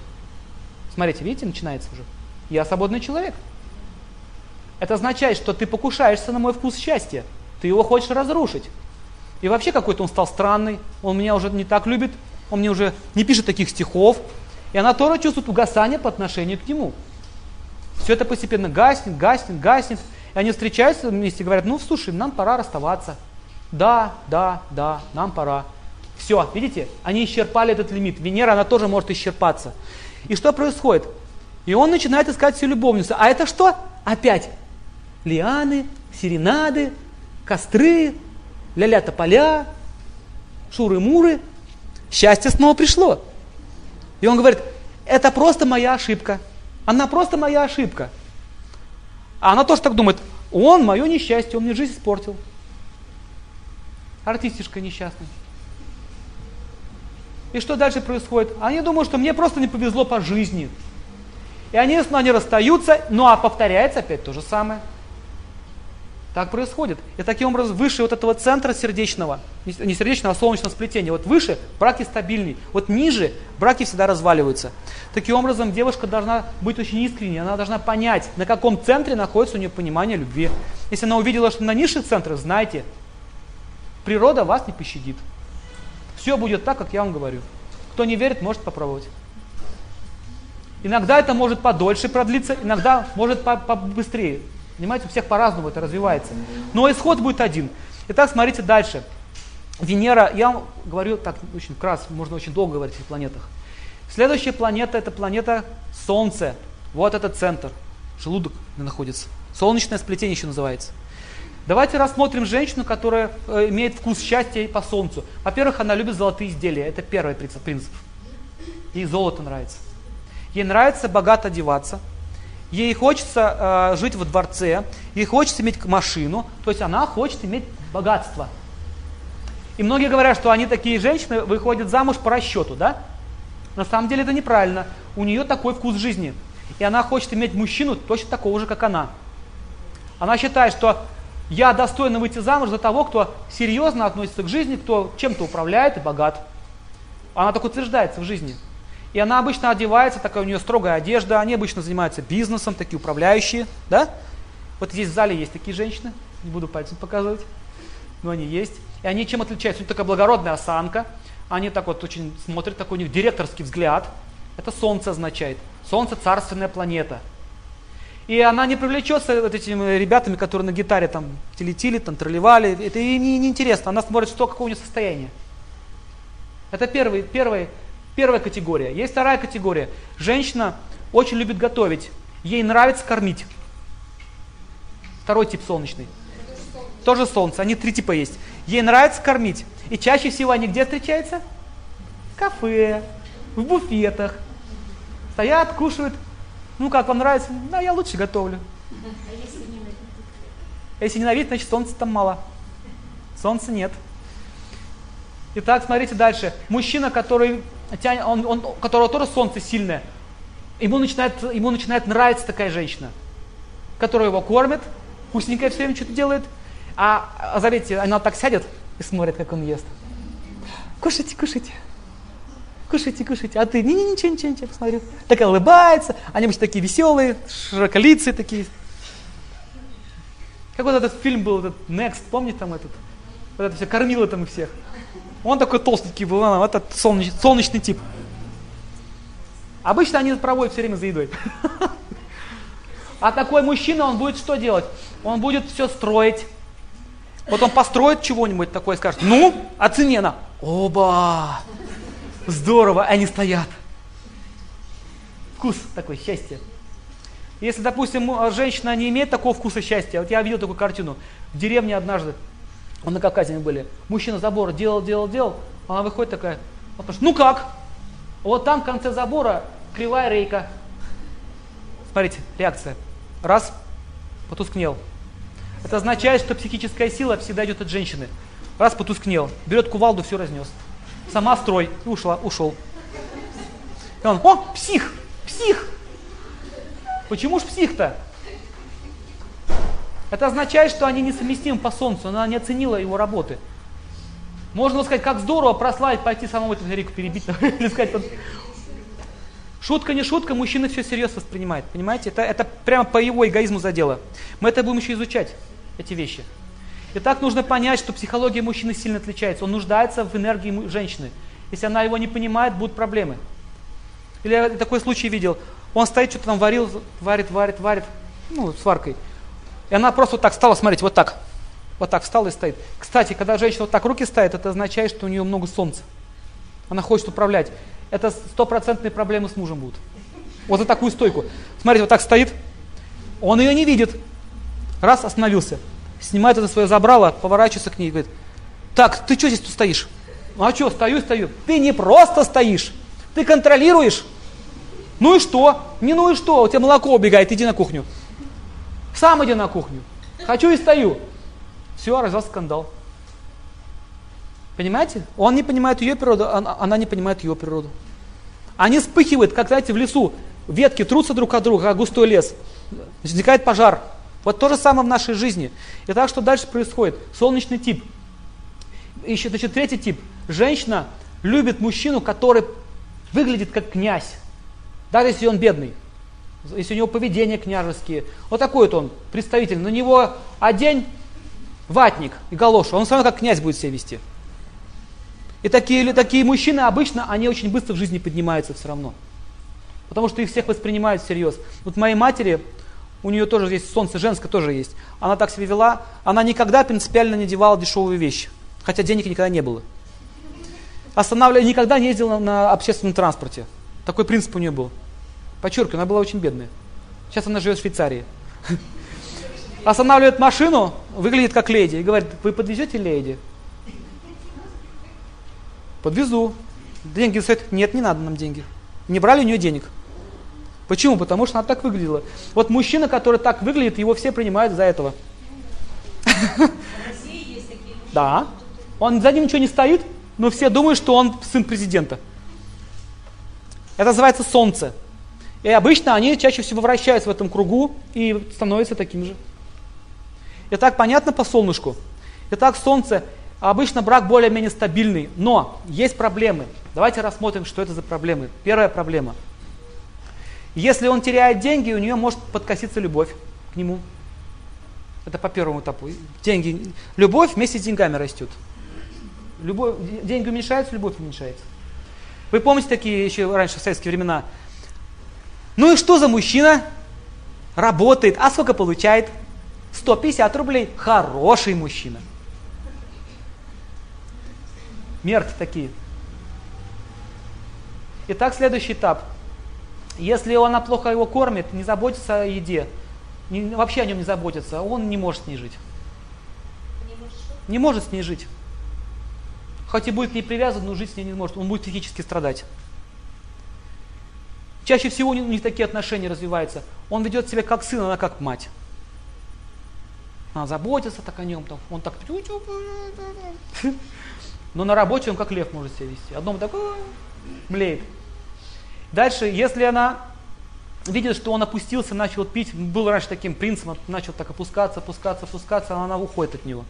Смотрите, видите, начинается уже. Я свободный человек. Это означает, что ты покушаешься на мой вкус счастья. Ты его хочешь разрушить. И вообще какой-то он стал странный, он меня уже не так любит, он мне уже не пишет таких стихов. И она тоже чувствует угасание по отношению к нему. Все это постепенно гаснет, гаснет, гаснет. И они встречаются вместе и говорят, ну слушай, нам пора расставаться. Да, да, да, нам пора. Все, видите, они исчерпали этот лимит. Венера, она тоже может исчерпаться. И что происходит? И он начинает искать всю любовницу. А это что? Опять лианы, серенады, костры, ля-ля тополя, шуры-муры. Счастье снова пришло. И он говорит, это просто моя ошибка. Она просто моя ошибка. А она тоже так думает, он мое несчастье, он мне жизнь испортил. Артистишка несчастный. И что дальше происходит? Они думают, что мне просто не повезло по жизни. И они, они расстаются, ну а повторяется опять то же самое. Так происходит. И таким образом выше вот этого центра сердечного, не сердечного, а солнечного сплетения, вот выше браки стабильней, вот ниже браки всегда разваливаются. Таким образом девушка должна быть очень искренней, она должна понять, на каком центре находится у нее понимание любви. Если она увидела, что на низших центрах, знайте, природа вас не пощадит. Все будет так, как я вам говорю. Кто не верит, может попробовать. Иногда это может подольше продлиться, иногда может побыстрее. Понимаете, у всех по-разному это развивается. Но исход будет один. Итак, смотрите дальше. Венера, я вам говорю так очень вкратце, можно очень долго говорить о планетах. Следующая планета это планета Солнце. Вот этот центр. Желудок находится. Солнечное сплетение еще называется. Давайте рассмотрим женщину, которая э, имеет вкус счастья по Солнцу. Во-первых, она любит золотые изделия. Это первый принцип. Ей золото нравится. Ей нравится богато одеваться. Ей хочется э, жить во дворце. Ей хочется иметь машину. То есть она хочет иметь богатство. И многие говорят, что они такие женщины выходят замуж по расчету, да? На самом деле это неправильно. У нее такой вкус жизни. И она хочет иметь мужчину точно такого же, как она. Она считает, что я достойна выйти замуж за того, кто серьезно относится к жизни, кто чем-то управляет и богат. Она так утверждается в жизни. И она обычно одевается, такая у нее строгая одежда, они обычно занимаются бизнесом, такие управляющие, да? Вот здесь в зале есть такие женщины, не буду пальцем показывать, но они есть. И они чем отличаются? У них такая благородная осанка, они так вот очень смотрят, такой у них директорский взгляд. Это солнце означает. Солнце царственная планета. И она не привлечется вот этими ребятами, которые на гитаре там телетили, там тролливали. Это ей не, не интересно. Она смотрит, что, какое у нее состояние. Это первый, первый, первая категория. Есть вторая категория. Женщина очень любит готовить. Ей нравится кормить. Второй тип солнечный. Тоже солнце. Они три типа есть. Ей нравится кормить. И чаще всего они где встречаются? В кафе, в буфетах. Стоят, кушают, ну как, вам нравится? Да, я лучше готовлю. А если ненавидит? Если ненавидит, значит солнца там мало. Солнца нет. Итак, смотрите дальше. Мужчина, который тянет, он, он, у которого тоже солнце сильное, ему начинает, ему начинает нравиться такая женщина, которая его кормит, вкусненькое все время что-то делает. А, а заметьте, она так сядет и смотрит, как он ест. Кушайте, кушайте кушайте, кушайте. А ты, не-не, ничего, ничего, ничего, посмотрю. Такая улыбается, они обычно такие веселые, широколицые такие. Как вот этот фильм был, этот Next, помните там этот? Вот это все, кормило там всех. Он такой толстенький был, он, этот солнечный, солнечный тип. Обычно они проводят все время за едой. А такой мужчина, он будет что делать? Он будет все строить. Вот он построит чего-нибудь такое скажет, ну, оценено. Оба! Здорово, они стоят. Вкус такой, счастье. Если, допустим, женщина не имеет такого вкуса счастья, вот я видел такую картину, в деревне однажды, на Кавказе мы были, мужчина забор делал, делал, делал, она выходит такая, он ну как? Вот там в конце забора кривая рейка. Смотрите, реакция. Раз, потускнел. Это означает, что психическая сила всегда идет от женщины. Раз потускнел, берет кувалду, все разнес. Сама строй и ушла, ушел. И он, о, псих, псих. Почему ж псих-то? Это означает, что они несовместимы по солнцу, она не оценила его работы. Можно сказать, как здорово прославить, пойти самому эту реку перебить, или сказать, Шутка не шутка, мужчина все серьезно воспринимает. Понимаете? Это, это прямо по его эгоизму задело. Мы это будем еще изучать, эти вещи. Итак, нужно понять, что психология мужчины сильно отличается. Он нуждается в энергии женщины. Если она его не понимает, будут проблемы. Или я такой случай видел. Он стоит, что-то там варил, варит, варит, варит, ну, с варкой. И она просто вот так стала, смотрите, вот так. Вот так встала и стоит. Кстати, когда женщина вот так руки ставит, это означает, что у нее много солнца. Она хочет управлять это стопроцентные проблемы с мужем будут. Вот за такую стойку. Смотрите, вот так стоит, он ее не видит. Раз, остановился. Снимает это свое забрало, поворачивается к ней и говорит, так, ты что здесь тут стоишь? Ну а что, стою, стою. Ты не просто стоишь, ты контролируешь. Ну и что? Не ну и что? У тебя молоко убегает, иди на кухню. Сам иди на кухню. Хочу и стою. Все, развязался скандал. Понимаете? Он не понимает ее природу, она не понимает его природу. Они вспыхивают, как, знаете, в лесу. Ветки трутся друг от друга, как густой лес. Возникает пожар. Вот то же самое в нашей жизни. И так что дальше происходит? Солнечный тип. Еще, значит, третий тип. Женщина любит мужчину, который выглядит как князь. Даже если он бедный. Если у него поведение княжеские. Вот такой вот он, представитель. На него одень ватник и галошу. Он все равно как князь будет себя вести. И такие, такие мужчины обычно, они очень быстро в жизни поднимаются все равно. Потому что их всех воспринимают всерьез. Вот моей матери, у нее тоже есть солнце женское тоже есть. Она так себя вела, она никогда принципиально не девала дешевые вещи. Хотя денег никогда не было. Останавливала, никогда не ездила на общественном транспорте. Такой принцип у нее был. Подчеркиваю, она была очень бедная. Сейчас она живет в Швейцарии. Останавливает машину, выглядит как леди и говорит, вы подвезете леди? Подвезу. Деньги стоят. Нет, не надо нам деньги. Не брали у нее денег. Почему? Потому что она так выглядела. Вот мужчина, который так выглядит, его все принимают за этого. Да. Он за ним ничего не стоит, но все думают, что он сын президента. Это называется солнце. И обычно они чаще всего вращаются в этом кругу и становятся таким же. Итак, понятно по солнышку. Итак, солнце Обычно брак более-менее стабильный, но есть проблемы. Давайте рассмотрим, что это за проблемы. Первая проблема. Если он теряет деньги, у нее может подкоситься любовь к нему. Это по первому этапу. Деньги, любовь вместе с деньгами растет. Любовь, деньги уменьшаются, любовь уменьшается. Вы помните такие еще раньше, в советские времена? Ну и что за мужчина? Работает. А сколько получает? 150 рублей. Хороший мужчина. Мерки такие. Итак, следующий этап. Если она плохо его кормит, не заботится о еде, не, вообще о нем не заботится, он не может с ней жить. Не может, не с ней жить. Хоть и будет к ней привязан, но жить с ней не может. Он будет физически страдать. Чаще всего у них такие отношения развиваются. Он ведет себя как сын, она как мать. Она заботится так о нем, там, он так но на работе он как лев может себя вести. Одном такой млеет. Дальше, если она видит, что он опустился, начал пить, был раньше таким принцем, начал так опускаться, опускаться, опускаться, она уходит от него.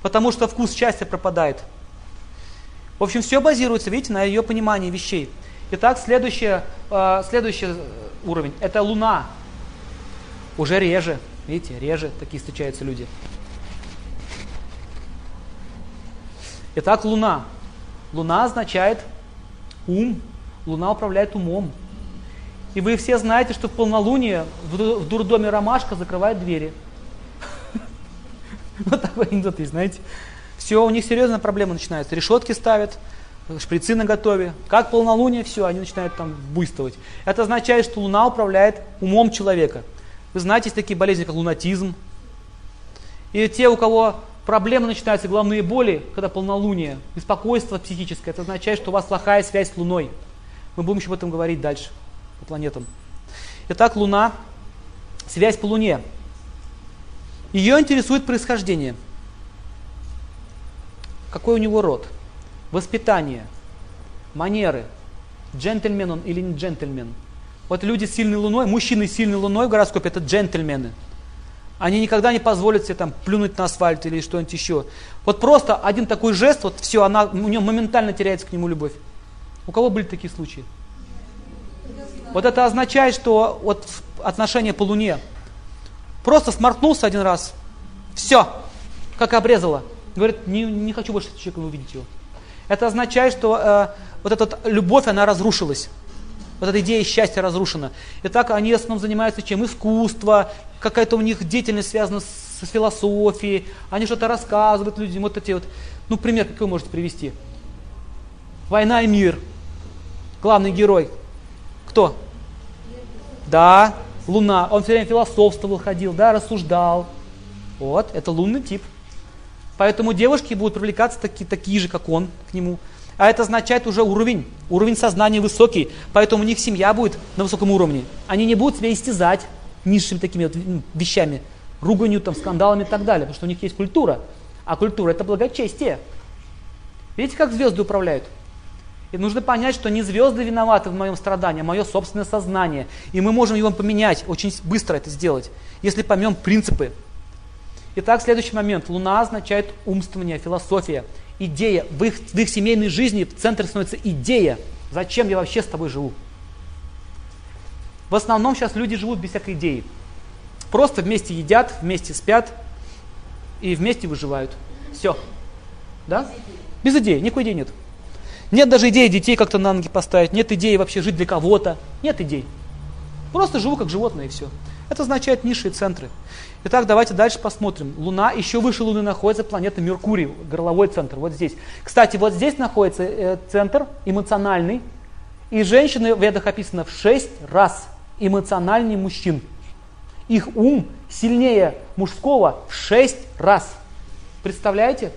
Потому что вкус счастья пропадает. В общем, все базируется, видите, на ее понимании вещей. Итак, следующий, э, следующий уровень – это Луна. Уже реже, видите, реже такие встречаются люди. Итак, Луна. Луна означает ум. Луна управляет умом. И вы все знаете, что в полнолуние в дурдоме ромашка закрывает двери. Вот такой анекдот есть, знаете. Все, у них серьезная проблема начинается. Решетки ставят, шприцы на готове. Как полнолуние, все, они начинают там буйствовать. Это означает, что Луна управляет умом человека. Вы знаете, есть такие болезни, как лунатизм. И те, у кого Проблемы начинаются, головные боли, когда полнолуние, беспокойство психическое. Это означает, что у вас плохая связь с Луной. Мы будем еще об этом говорить дальше, по планетам. Итак, Луна, связь по Луне. Ее интересует происхождение. Какой у него род? Воспитание, манеры, джентльмен он или не джентльмен. Вот люди с сильной луной, мужчины с сильной луной в гороскопе это джентльмены. Они никогда не позволят себе там плюнуть на асфальт или что-нибудь еще. Вот просто один такой жест, вот все, она, у нее моментально теряется к нему любовь. У кого были такие случаи? Вот это означает, что вот отношения по Луне. Просто сморкнулся один раз, все, как обрезало. Говорит, не, не хочу больше человека увидеть его. Это означает, что э, вот эта любовь, она разрушилась. Вот эта идея счастья разрушена. И так они в основном занимаются чем? Искусство, какая-то у них деятельность связана с, философией, они что-то рассказывают людям, вот эти вот, ну, пример какой вы можете привести? Война и мир. Главный герой. Кто? Да, Луна. Он все время философствовал, ходил, да, рассуждал. Вот, это лунный тип. Поэтому девушки будут привлекаться такие, такие же, как он, к нему. А это означает уже уровень, уровень сознания высокий, поэтому у них семья будет на высоком уровне. Они не будут себя истязать низшими такими вот вещами, руганью, там, скандалами и так далее, потому что у них есть культура. А культура это благочестие. Видите, как звезды управляют? И нужно понять, что не звезды виноваты в моем страдании, а мое собственное сознание. И мы можем его поменять, очень быстро это сделать, если поймем принципы. Итак, следующий момент. Луна означает умствование, философия идея. В их, в их семейной жизни в центре становится идея. Зачем я вообще с тобой живу? В основном сейчас люди живут без всякой идеи. Просто вместе едят, вместе спят и вместе выживают. Все. Да? Без идеи, никакой идеи нет. Нет даже идеи детей как-то на ноги поставить, нет идеи вообще жить для кого-то. Нет идей. Просто живу как животное и все. Это означает низшие центры. Итак, давайте дальше посмотрим. Луна, еще выше Луны находится планета Меркурий, горловой центр, вот здесь. Кстати, вот здесь находится э, центр эмоциональный, и женщины в ведах описано в 6 раз эмоциональнее мужчин. Их ум сильнее мужского в 6 раз. Представляете?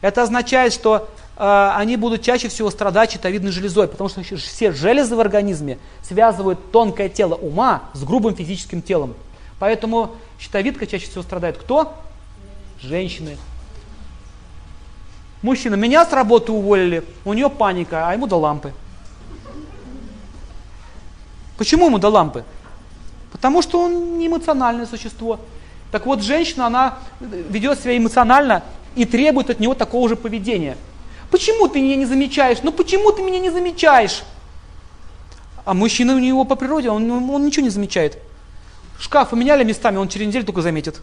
Это означает, что они будут чаще всего страдать щитовидной железой, потому что все железы в организме связывают тонкое тело ума с грубым физическим телом. Поэтому щитовидка чаще всего страдает кто? Женщины. Мужчина, меня с работы уволили, у нее паника, а ему до лампы. Почему ему до лампы? Потому что он не эмоциональное существо. Так вот, женщина, она ведет себя эмоционально и требует от него такого же поведения. Почему ты меня не замечаешь? Ну почему ты меня не замечаешь? А мужчина у него по природе, он, он ничего не замечает. Шкаф поменяли местами, он через неделю только заметит.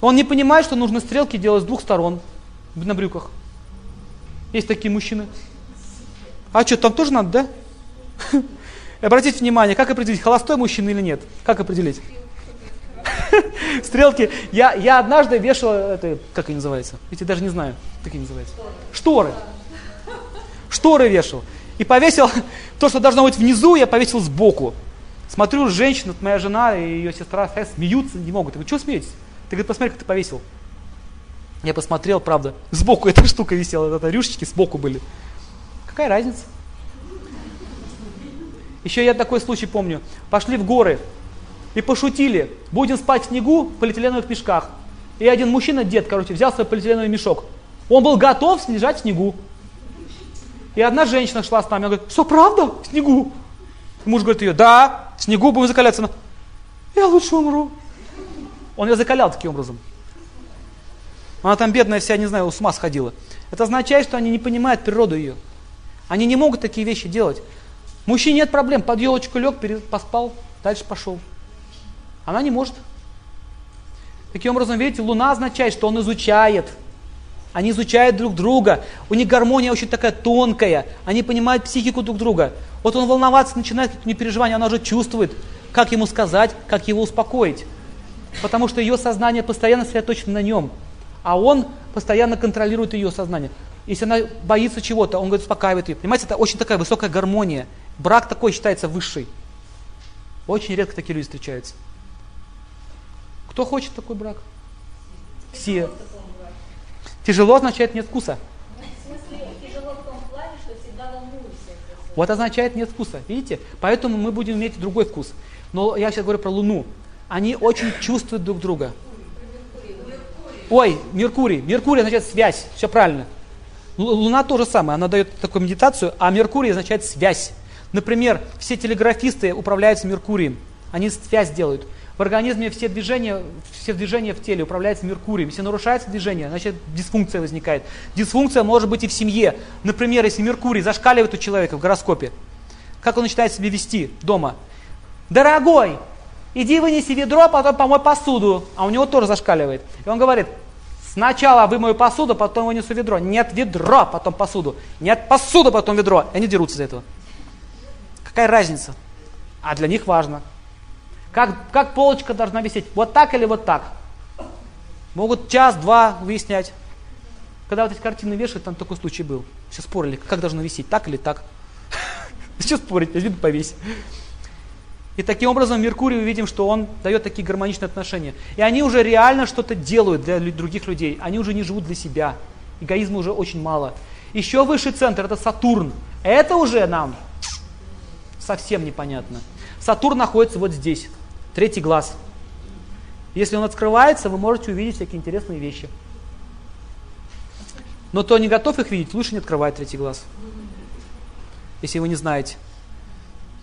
Он не понимает, что нужно стрелки делать с двух сторон на брюках. Есть такие мужчины. А что, там тоже надо, да? Обратите внимание, как определить, холостой мужчина или нет? Как определить? Стрелки. Я, я однажды вешал, это, как они называются? Эти даже не знаю, как они называются. Шторы. Шторы вешал. И повесил, то, что должно быть внизу, я повесил сбоку. Смотрю, женщина, моя жена и ее сестра смеются, не могут. Я говорю, что смеетесь? Ты говорит, посмотри, как ты повесил. Я посмотрел, правда, сбоку эта штука висела, это рюшечки сбоку были. Какая разница? Еще я такой случай помню. Пошли в горы и пошутили. Будем спать в снегу в полиэтиленовых мешках. И один мужчина, дед, короче, взял свой полиэтиленовый мешок. Он был готов снижать в снегу. И одна женщина шла с нами, она говорит, все правда? В снегу? Муж говорит ее, да, в снегу будем закаляться. Она, я лучше умру. Он ее закалял таким образом. Она там бедная вся, не знаю, с ума сходила. Это означает, что они не понимают природу ее. Они не могут такие вещи делать. Мужчине нет проблем, под елочку лег, поспал, дальше пошел. Она не может. Таким образом, видите, Луна означает, что он изучает. Они изучают друг друга. У них гармония очень такая тонкая. Они понимают психику друг друга. Вот он волноваться начинает, какие-то переживания, она уже чувствует, как ему сказать, как его успокоить. Потому что ее сознание постоянно сосредоточено на нем. А он постоянно контролирует ее сознание. Если она боится чего-то, он говорит, успокаивает ее. Понимаете, это очень такая высокая гармония. Брак такой считается высший. Очень редко такие люди встречаются. Кто хочет такой брак? Все. Тяжело означает нет вкуса. Вот означает нет вкуса, видите? Поэтому мы будем иметь другой вкус. Но я сейчас говорю про Луну. Они очень чувствуют друг друга. Ой, Меркурий. Меркурий означает связь. Все правильно. Луна то же самое, она дает такую медитацию, а Меркурий означает связь. Например, все телеграфисты управляются Меркурием. Они связь делают. В организме все движения, все движения в теле управляются Меркурием. Если нарушается движение, значит дисфункция возникает. Дисфункция может быть и в семье. Например, если Меркурий зашкаливает у человека в гороскопе, как он начинает себя вести дома? Дорогой, иди вынеси ведро, потом помой посуду. А у него тоже зашкаливает. И он говорит, сначала вымою посуду, потом вынесу ведро. Нет ведро, потом посуду. Нет посуду, потом ведро. И они дерутся из этого. Какая разница? А для них важно. Как, как полочка должна висеть? Вот так или вот так? Могут час-два выяснять. Когда вот эти картины вешают, там такой случай был. Все спорили, как должно висеть, так или так. Зачем спорить? Возьми повесь. И таким образом в Меркурии увидим, что он дает такие гармоничные отношения. И они уже реально что-то делают для других людей. Они уже не живут для себя. Эгоизма уже очень мало. Еще высший центр это Сатурн. Это уже нам совсем непонятно. Сатурн находится вот здесь, третий глаз. Если он открывается, вы можете увидеть всякие интересные вещи. Но кто не готов их видеть, лучше не открывать третий глаз. Если вы не знаете,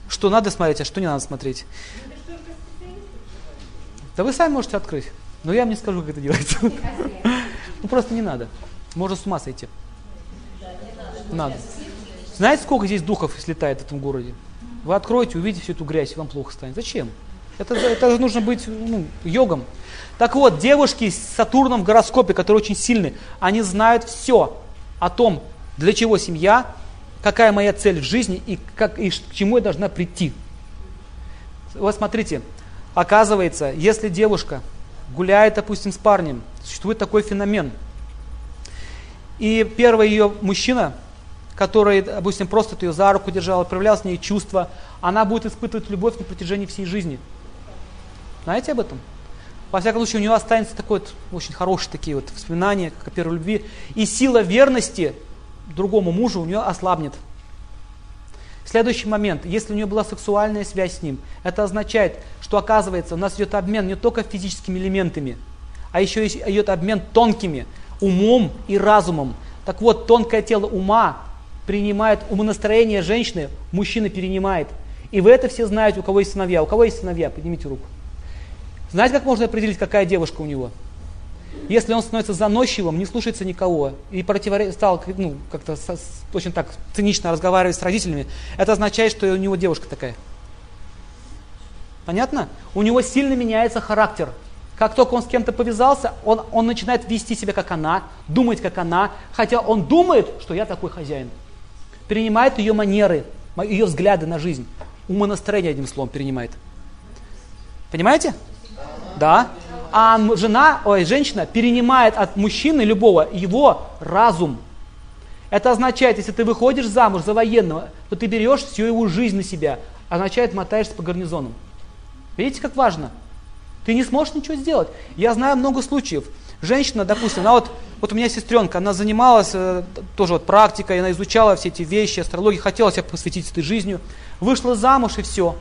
что надо смотреть, а что не надо смотреть. Да вы сами можете открыть. Но я вам не скажу, как это делается. Ну просто не надо. Можно с ума сойти. Надо. Знаете, сколько здесь духов слетает в этом городе? Вы откроете, увидите всю эту грязь, вам плохо станет. Зачем? Это, это нужно быть ну, йогом. Так вот, девушки с Сатурном в гороскопе, которые очень сильны, они знают все о том, для чего семья, какая моя цель в жизни и, как, и к чему я должна прийти. Вот смотрите, оказывается, если девушка гуляет, допустим, с парнем, существует такой феномен. И первый ее мужчина который, допустим, просто ее за руку держал, проявлял с ней чувства, она будет испытывать любовь на протяжении всей жизни. Знаете об этом? Во всяком случае, у нее останется такой вот, очень хорошие такие вот воспоминания, как о первой любви. И сила верности другому мужу у нее ослабнет. Следующий момент. Если у нее была сексуальная связь с ним, это означает, что оказывается у нас идет обмен не только физическими элементами, а еще идет обмен тонкими, умом и разумом. Так вот, тонкое тело ума принимает умонастроение женщины, мужчина перенимает. И вы это все знаете, у кого есть сыновья. У кого есть сыновья? Поднимите руку. Знаете, как можно определить, какая девушка у него? Если он становится заносчивым, не слушается никого и противор... стал ну, как-то со... очень так цинично разговаривать с родителями, это означает, что у него девушка такая. Понятно? У него сильно меняется характер. Как только он с кем-то повязался, он, он начинает вести себя как она, думать как она, хотя он думает, что я такой хозяин перенимает ее манеры, ее взгляды на жизнь. Умонастроение, одним словом, перенимает. Понимаете? Да. А жена, ой, женщина перенимает от мужчины любого его разум. Это означает, если ты выходишь замуж за военного, то ты берешь всю его жизнь на себя. Означает, мотаешься по гарнизонам. Видите, как важно? Ты не сможешь ничего сделать. Я знаю много случаев. Женщина, допустим, она вот, вот у меня сестренка, она занималась э, тоже вот практикой, она изучала все эти вещи, астрологии, хотела себя посвятить этой жизнью, вышла замуж и все.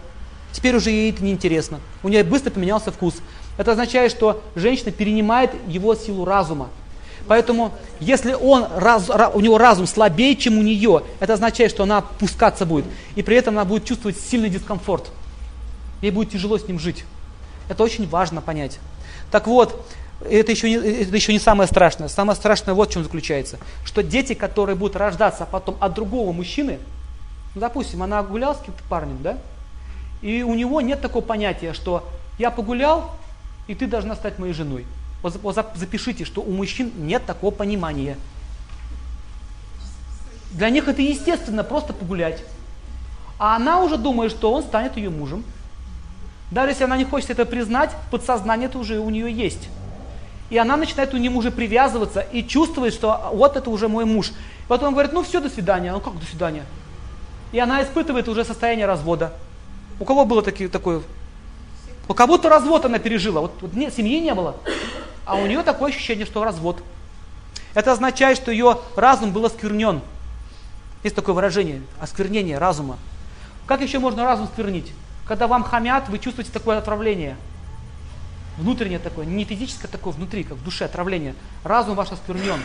Теперь уже ей это неинтересно. У нее быстро поменялся вкус. Это означает, что женщина перенимает его силу разума. Поэтому, если он, раз, у него разум слабее, чем у нее, это означает, что она пускаться будет. И при этом она будет чувствовать сильный дискомфорт. Ей будет тяжело с ним жить. Это очень важно понять. Так вот, это еще, не, это еще не самое страшное. Самое страшное вот в чем заключается. Что дети, которые будут рождаться потом от другого мужчины, ну, допустим, она гуляла с каким-то парнем, да? И у него нет такого понятия, что я погулял, и ты должна стать моей женой. Вот, запишите, что у мужчин нет такого понимания. Для них это естественно, просто погулять. А она уже думает, что он станет ее мужем. Даже если она не хочет это признать, подсознание это уже у нее есть. И она начинает у него уже привязываться и чувствует, что вот это уже мой муж. Потом он говорит, ну все, до свидания. Ну как до свидания? И она испытывает уже состояние развода. У кого было таки, такое? У кого-то развод она пережила. Вот, вот нет, семьи не было. А у нее такое ощущение, что развод. Это означает, что ее разум был осквернен. Есть такое выражение, осквернение разума. Как еще можно разум сквернить? Когда вам хамят, вы чувствуете такое отравление. внутреннее такое, не физическое такое внутри, как в душе, отравление. Разум ваш осквернен.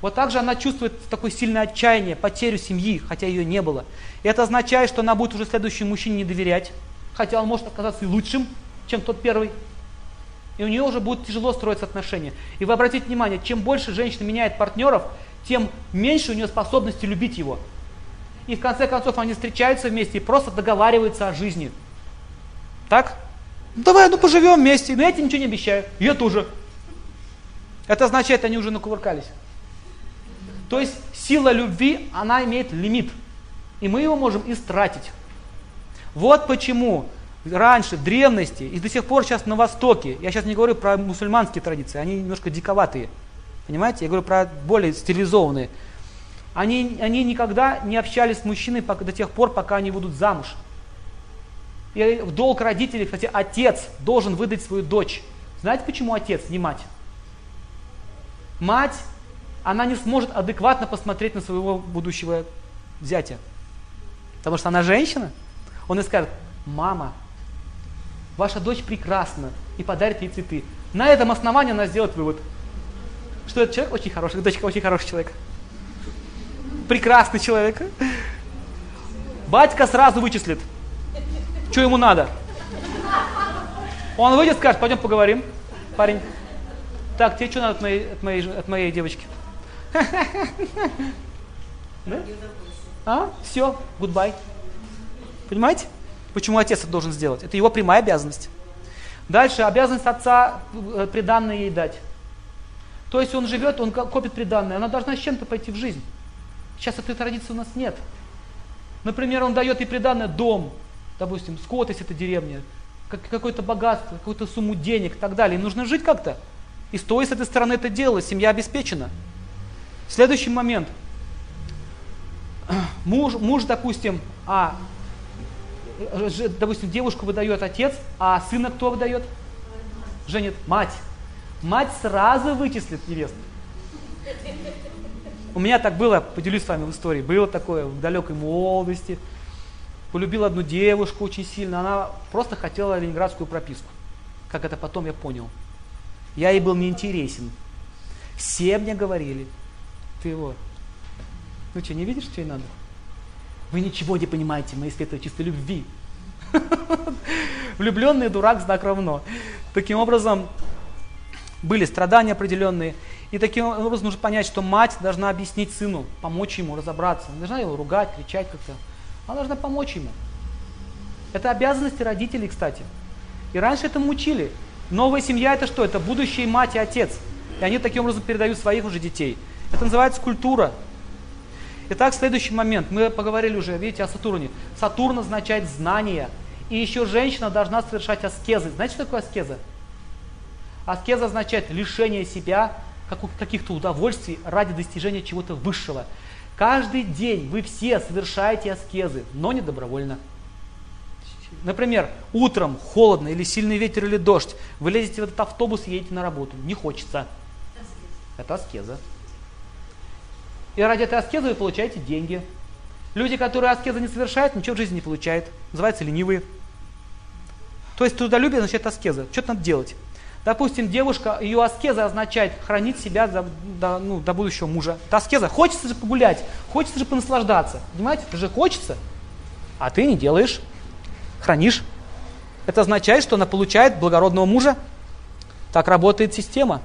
Вот так же она чувствует такое сильное отчаяние, потерю семьи, хотя ее не было. И это означает, что она будет уже следующему мужчине не доверять, хотя он может оказаться и лучшим, чем тот первый. И у нее уже будет тяжело строиться отношения. И вы обратите внимание, чем больше женщина меняет партнеров, тем меньше у нее способности любить его. И в конце концов они встречаются вместе и просто договариваются о жизни. Так? Ну, давай, ну поживем вместе. Но я тебе ничего не обещаю. Я тоже. Это означает, они уже накувыркались. То есть сила любви, она имеет лимит. И мы его можем истратить. Вот почему раньше, в древности, и до сих пор сейчас на Востоке, я сейчас не говорю про мусульманские традиции, они немножко диковатые. Понимаете? Я говорю про более стилизованные. Они, они никогда не общались с мужчиной до тех пор, пока они будут замуж. И в долг родителей, кстати, отец должен выдать свою дочь. Знаете, почему отец, не мать? Мать, она не сможет адекватно посмотреть на своего будущего зятя. Потому что она женщина. Он и скажет, мама, ваша дочь прекрасна, и подарит ей цветы. На этом основании она сделает вывод, что этот человек очень хороший, дочка очень хороший человек. Прекрасный человек. Батька сразу вычислит, что ему надо? Он выйдет скажет, пойдем поговорим, парень. Так, тебе что надо от моей, от моей, от моей девочки? Да? А? Все, goodbye. Понимаете? Почему отец это должен сделать? Это его прямая обязанность. Дальше обязанность отца э, приданное ей дать. То есть он живет, он копит приданное, она должна с чем-то пойти в жизнь. Сейчас этой традиции у нас нет. Например, он дает ей приданное дом, допустим, скот, если это деревня, как, какое-то богатство, какую-то сумму денег и так далее. И нужно жить как-то. И с той, с этой стороны это дело, семья обеспечена. Следующий момент. Муж, муж допустим, а, допустим, девушку выдает отец, а сына кто выдает? Женит мать. Мать сразу вычислит невесту. У меня так было, поделюсь с вами в истории, было такое в далекой молодости полюбил одну девушку очень сильно, она просто хотела ленинградскую прописку. Как это потом я понял. Я ей был неинтересен. Все мне говорили, ты его, ну что, не видишь, что ей надо? Вы ничего не понимаете, мои светлые чистой любви. Влюбленный дурак, знак равно. Таким образом, были страдания определенные. И таким образом нужно понять, что мать должна объяснить сыну, помочь ему разобраться. Не должна его ругать, кричать как-то. Она должна помочь ему. Это обязанности родителей, кстати. И раньше этому учили. Новая семья это что? Это будущие мать и отец. И они таким образом передают своих уже детей. Это называется культура. Итак, следующий момент. Мы поговорили уже, видите, о Сатурне. Сатурн означает знание. И еще женщина должна совершать аскезы. Знаете, что такое аскеза? Аскеза означает лишение себя каких-то удовольствий ради достижения чего-то высшего. Каждый день вы все совершаете аскезы, но не добровольно. Например, утром холодно или сильный ветер или дождь, вы лезете в этот автобус и едете на работу. Не хочется. Это аскеза. И ради этой аскезы вы получаете деньги. Люди, которые аскезы не совершают, ничего в жизни не получают. Называются ленивые. То есть трудолюбие означает аскеза. Что-то надо делать. Допустим, девушка, ее аскеза означает хранить себя до, до, ну, до будущего мужа. Это аскеза. Хочется же погулять, хочется же понаслаждаться. Понимаете, это же хочется. А ты не делаешь, хранишь. Это означает, что она получает благородного мужа. Так работает система.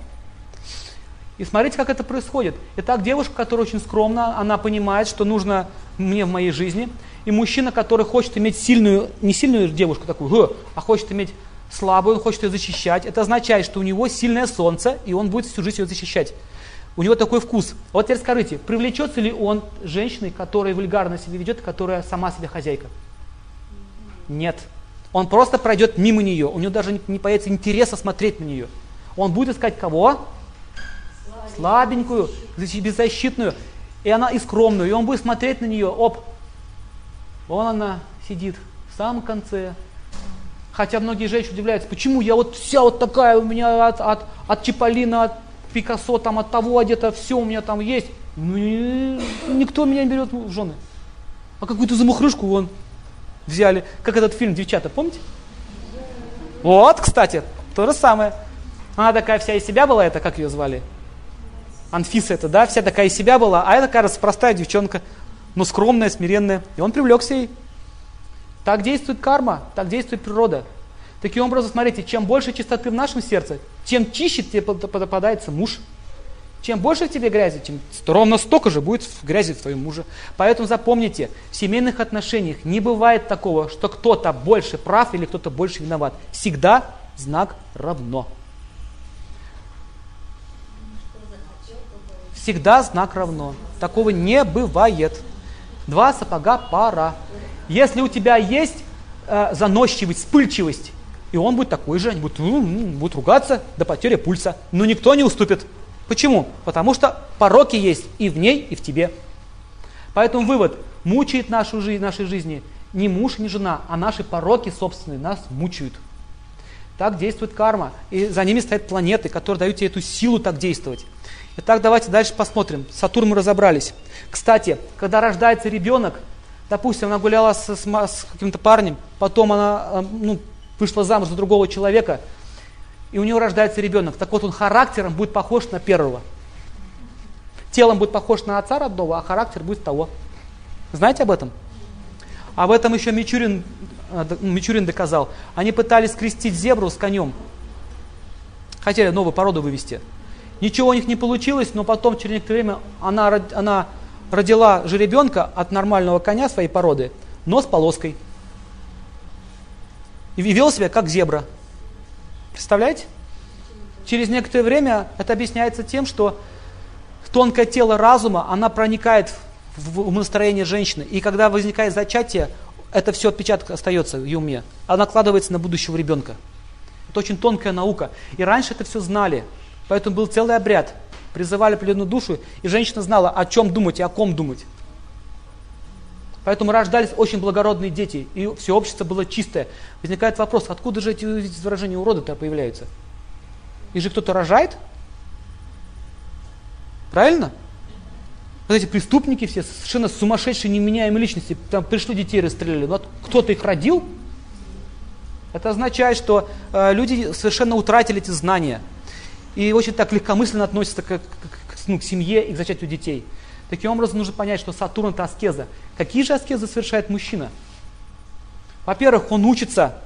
И смотрите, как это происходит. Итак, девушка, которая очень скромна, она понимает, что нужно мне в моей жизни. И мужчина, который хочет иметь сильную, не сильную девушку такую, а хочет иметь слабый, он хочет ее защищать. Это означает, что у него сильное солнце, и он будет всю жизнь ее защищать. У него такой вкус. Вот теперь скажите, привлечется ли он женщиной, которая вульгарно себя ведет, которая сама себе хозяйка? Нет. Он просто пройдет мимо нее. У него даже не появится интереса смотреть на нее. Он будет искать кого? Слабенькую, беззащитную. И она и скромную. И он будет смотреть на нее. Оп. Вон она сидит в самом конце, Хотя многие женщины удивляются, почему я вот вся вот такая, у меня от, от, от Чиполлина, от Пикассо, там, от того одета, все у меня там есть. Ну, никто меня не берет в жены. А какую-то замухрышку вон взяли. Как этот фильм «Девчата», помните? Вот, кстати, то же самое. Она такая вся из себя была, это как ее звали? Анфиса это, да, вся такая из себя была, а это, кажется, простая девчонка, но скромная, смиренная. И он привлекся ей. Так действует карма, так действует природа. Таким образом, смотрите, чем больше чистоты в нашем сердце, тем чище тебе попадается муж. Чем больше в тебе грязи, тем ровно столько же будет в грязи в твоем муже. Поэтому запомните, в семейных отношениях не бывает такого, что кто-то больше прав или кто-то больше виноват. Всегда знак равно. Всегда знак равно. Такого не бывает. Два сапога пара. Если у тебя есть э, заносчивость, вспыльчивость, и он будет такой же, они будут, будут ругаться до потери пульса. Но никто не уступит. Почему? Потому что пороки есть и в ней, и в тебе. Поэтому вывод. Мучает нашу жизнь, нашей жизни не муж, не жена, а наши пороки собственные нас мучают. Так действует карма. И за ними стоят планеты, которые дают тебе эту силу так действовать. Итак, давайте дальше посмотрим. Сатурн мы разобрались. Кстати, когда рождается ребенок, допустим, она гуляла с, с, с каким-то парнем, потом она э, ну, вышла замуж за другого человека, и у нее рождается ребенок. Так вот, он характером будет похож на первого. Телом будет похож на отца родного, а характер будет того. Знаете об этом? Об этом еще Мичурин, э, Мичурин доказал. Они пытались скрестить зебру с конем. Хотели новую породу вывести. Ничего у них не получилось, но потом, через некоторое время, она, она родила жеребенка от нормального коня своей породы, но с полоской и вел себя как зебра. Представляете? Через некоторое время это объясняется тем, что тонкое тело разума, она проникает в умонастроение женщины. И когда возникает зачатие, это все отпечаток остается в ее уме. Она накладывается на будущего ребенка. Это очень тонкая наука. И раньше это все знали. Поэтому был целый обряд. Призывали пленную душу, и женщина знала, о чем думать и о ком думать. Поэтому рождались очень благородные дети, и все общество было чистое. Возникает вопрос, откуда же эти выражения урода-то появляются? И же кто-то рожает? Правильно? Вот эти преступники все, совершенно сумасшедшие, неменяемые личности, там пришли детей расстреляли, но кто-то их родил? Это означает, что э, люди совершенно утратили эти знания. И очень так легкомысленно относятся к, к, к, ну, к семье и к зачатию детей. Таким образом, нужно понять, что Сатурн это аскеза. Какие же аскезы совершает мужчина? Во-первых, он учится,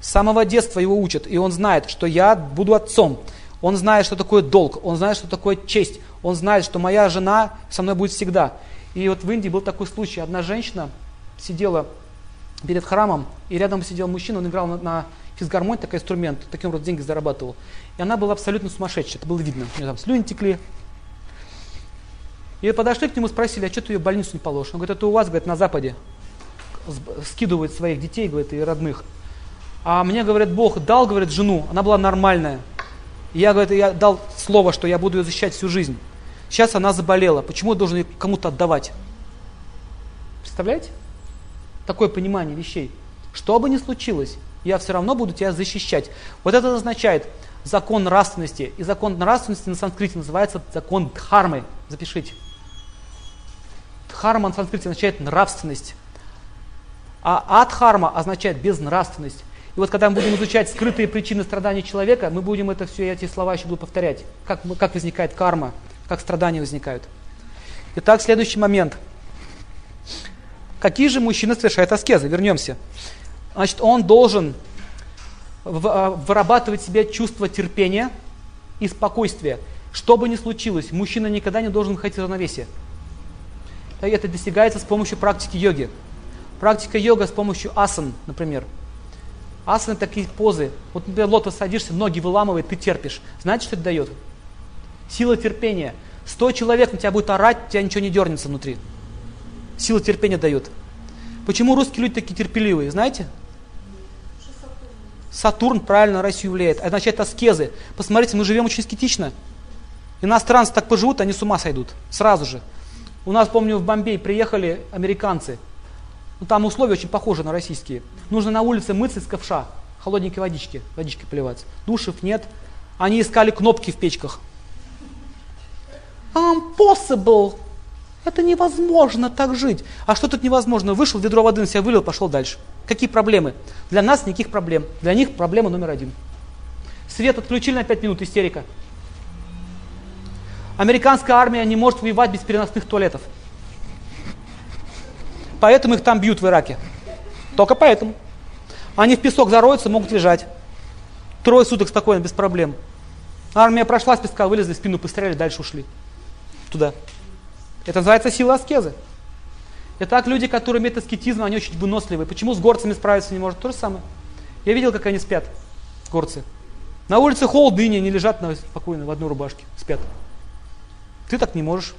с самого детства его учат, и он знает, что я буду отцом. Он знает, что такое долг, он знает, что такое честь, он знает, что моя жена со мной будет всегда. И вот в Индии был такой случай, одна женщина сидела перед храмом, и рядом сидел мужчина, он играл на, на физгармонии, такой инструмент, таким образом деньги зарабатывал. И она была абсолютно сумасшедшая, это было видно. У нее там слюни текли, и подошли к нему, спросили, а что ты ее в больницу не положишь? Он говорит, это у вас, говорит, на Западе скидывают своих детей, говорит, и родных. А мне, говорит, Бог дал, говорит, жену, она была нормальная. И я, говорит, я дал слово, что я буду ее защищать всю жизнь. Сейчас она заболела. Почему я должен ее кому-то отдавать? Представляете? Такое понимание вещей. Что бы ни случилось, я все равно буду тебя защищать. Вот это означает закон нравственности. И закон нравственности на санскрите называется закон дхармы. Запишите. Дхарма на санскрите означает нравственность. А адхарма означает безнравственность. И вот когда мы будем изучать скрытые причины страданий человека, мы будем это все, эти слова еще буду повторять. Как, как возникает карма, как страдания возникают. Итак, следующий момент. Какие же мужчины совершают аскезы? Вернемся. Значит, он должен а, вырабатывать в себе чувство терпения и спокойствия. Что бы ни случилось, мужчина никогда не должен выходить из равновесия. Это достигается с помощью практики йоги. Практика йога с помощью асан, например. Асаны такие позы. Вот, например, лотос садишься, ноги выламывает, ты терпишь. Знаете, что это дает? Сила терпения. Сто человек на тебя будет орать, у тебя ничего не дернется внутри. Сила терпения дает. Почему русские люди такие терпеливые, знаете? Сатурн правильно Россию влияет. Это означает аскезы. Посмотрите, мы живем очень аскетично. Иностранцы так поживут, они с ума сойдут. Сразу же. У нас, помню, в Бомбей приехали американцы. Ну, там условия очень похожи на российские. Нужно на улице мыться из ковша, холодненькой водички, водички поливаться. Душев нет. Они искали кнопки в печках. Impossible. Это невозможно так жить. А что тут невозможно? Вышел, ведро воды на себя вылил, пошел дальше. Какие проблемы? Для нас никаких проблем. Для них проблема номер один. Свет отключили на 5 минут, истерика. Американская армия не может воевать без переносных туалетов. Поэтому их там бьют в Ираке. Только поэтому. Они в песок зароются, могут лежать. Трое суток спокойно, без проблем. Армия прошла с песка, вылезли, спину постреляли, дальше ушли. Туда. Это называется сила аскезы. Итак, люди, которые имеют аскетизм, они очень выносливые. Почему с горцами справиться не может? То же самое. Я видел, как они спят, горцы. На улице холодно, и они лежат на, спокойно в одной рубашке, спят. Ты так не можешь.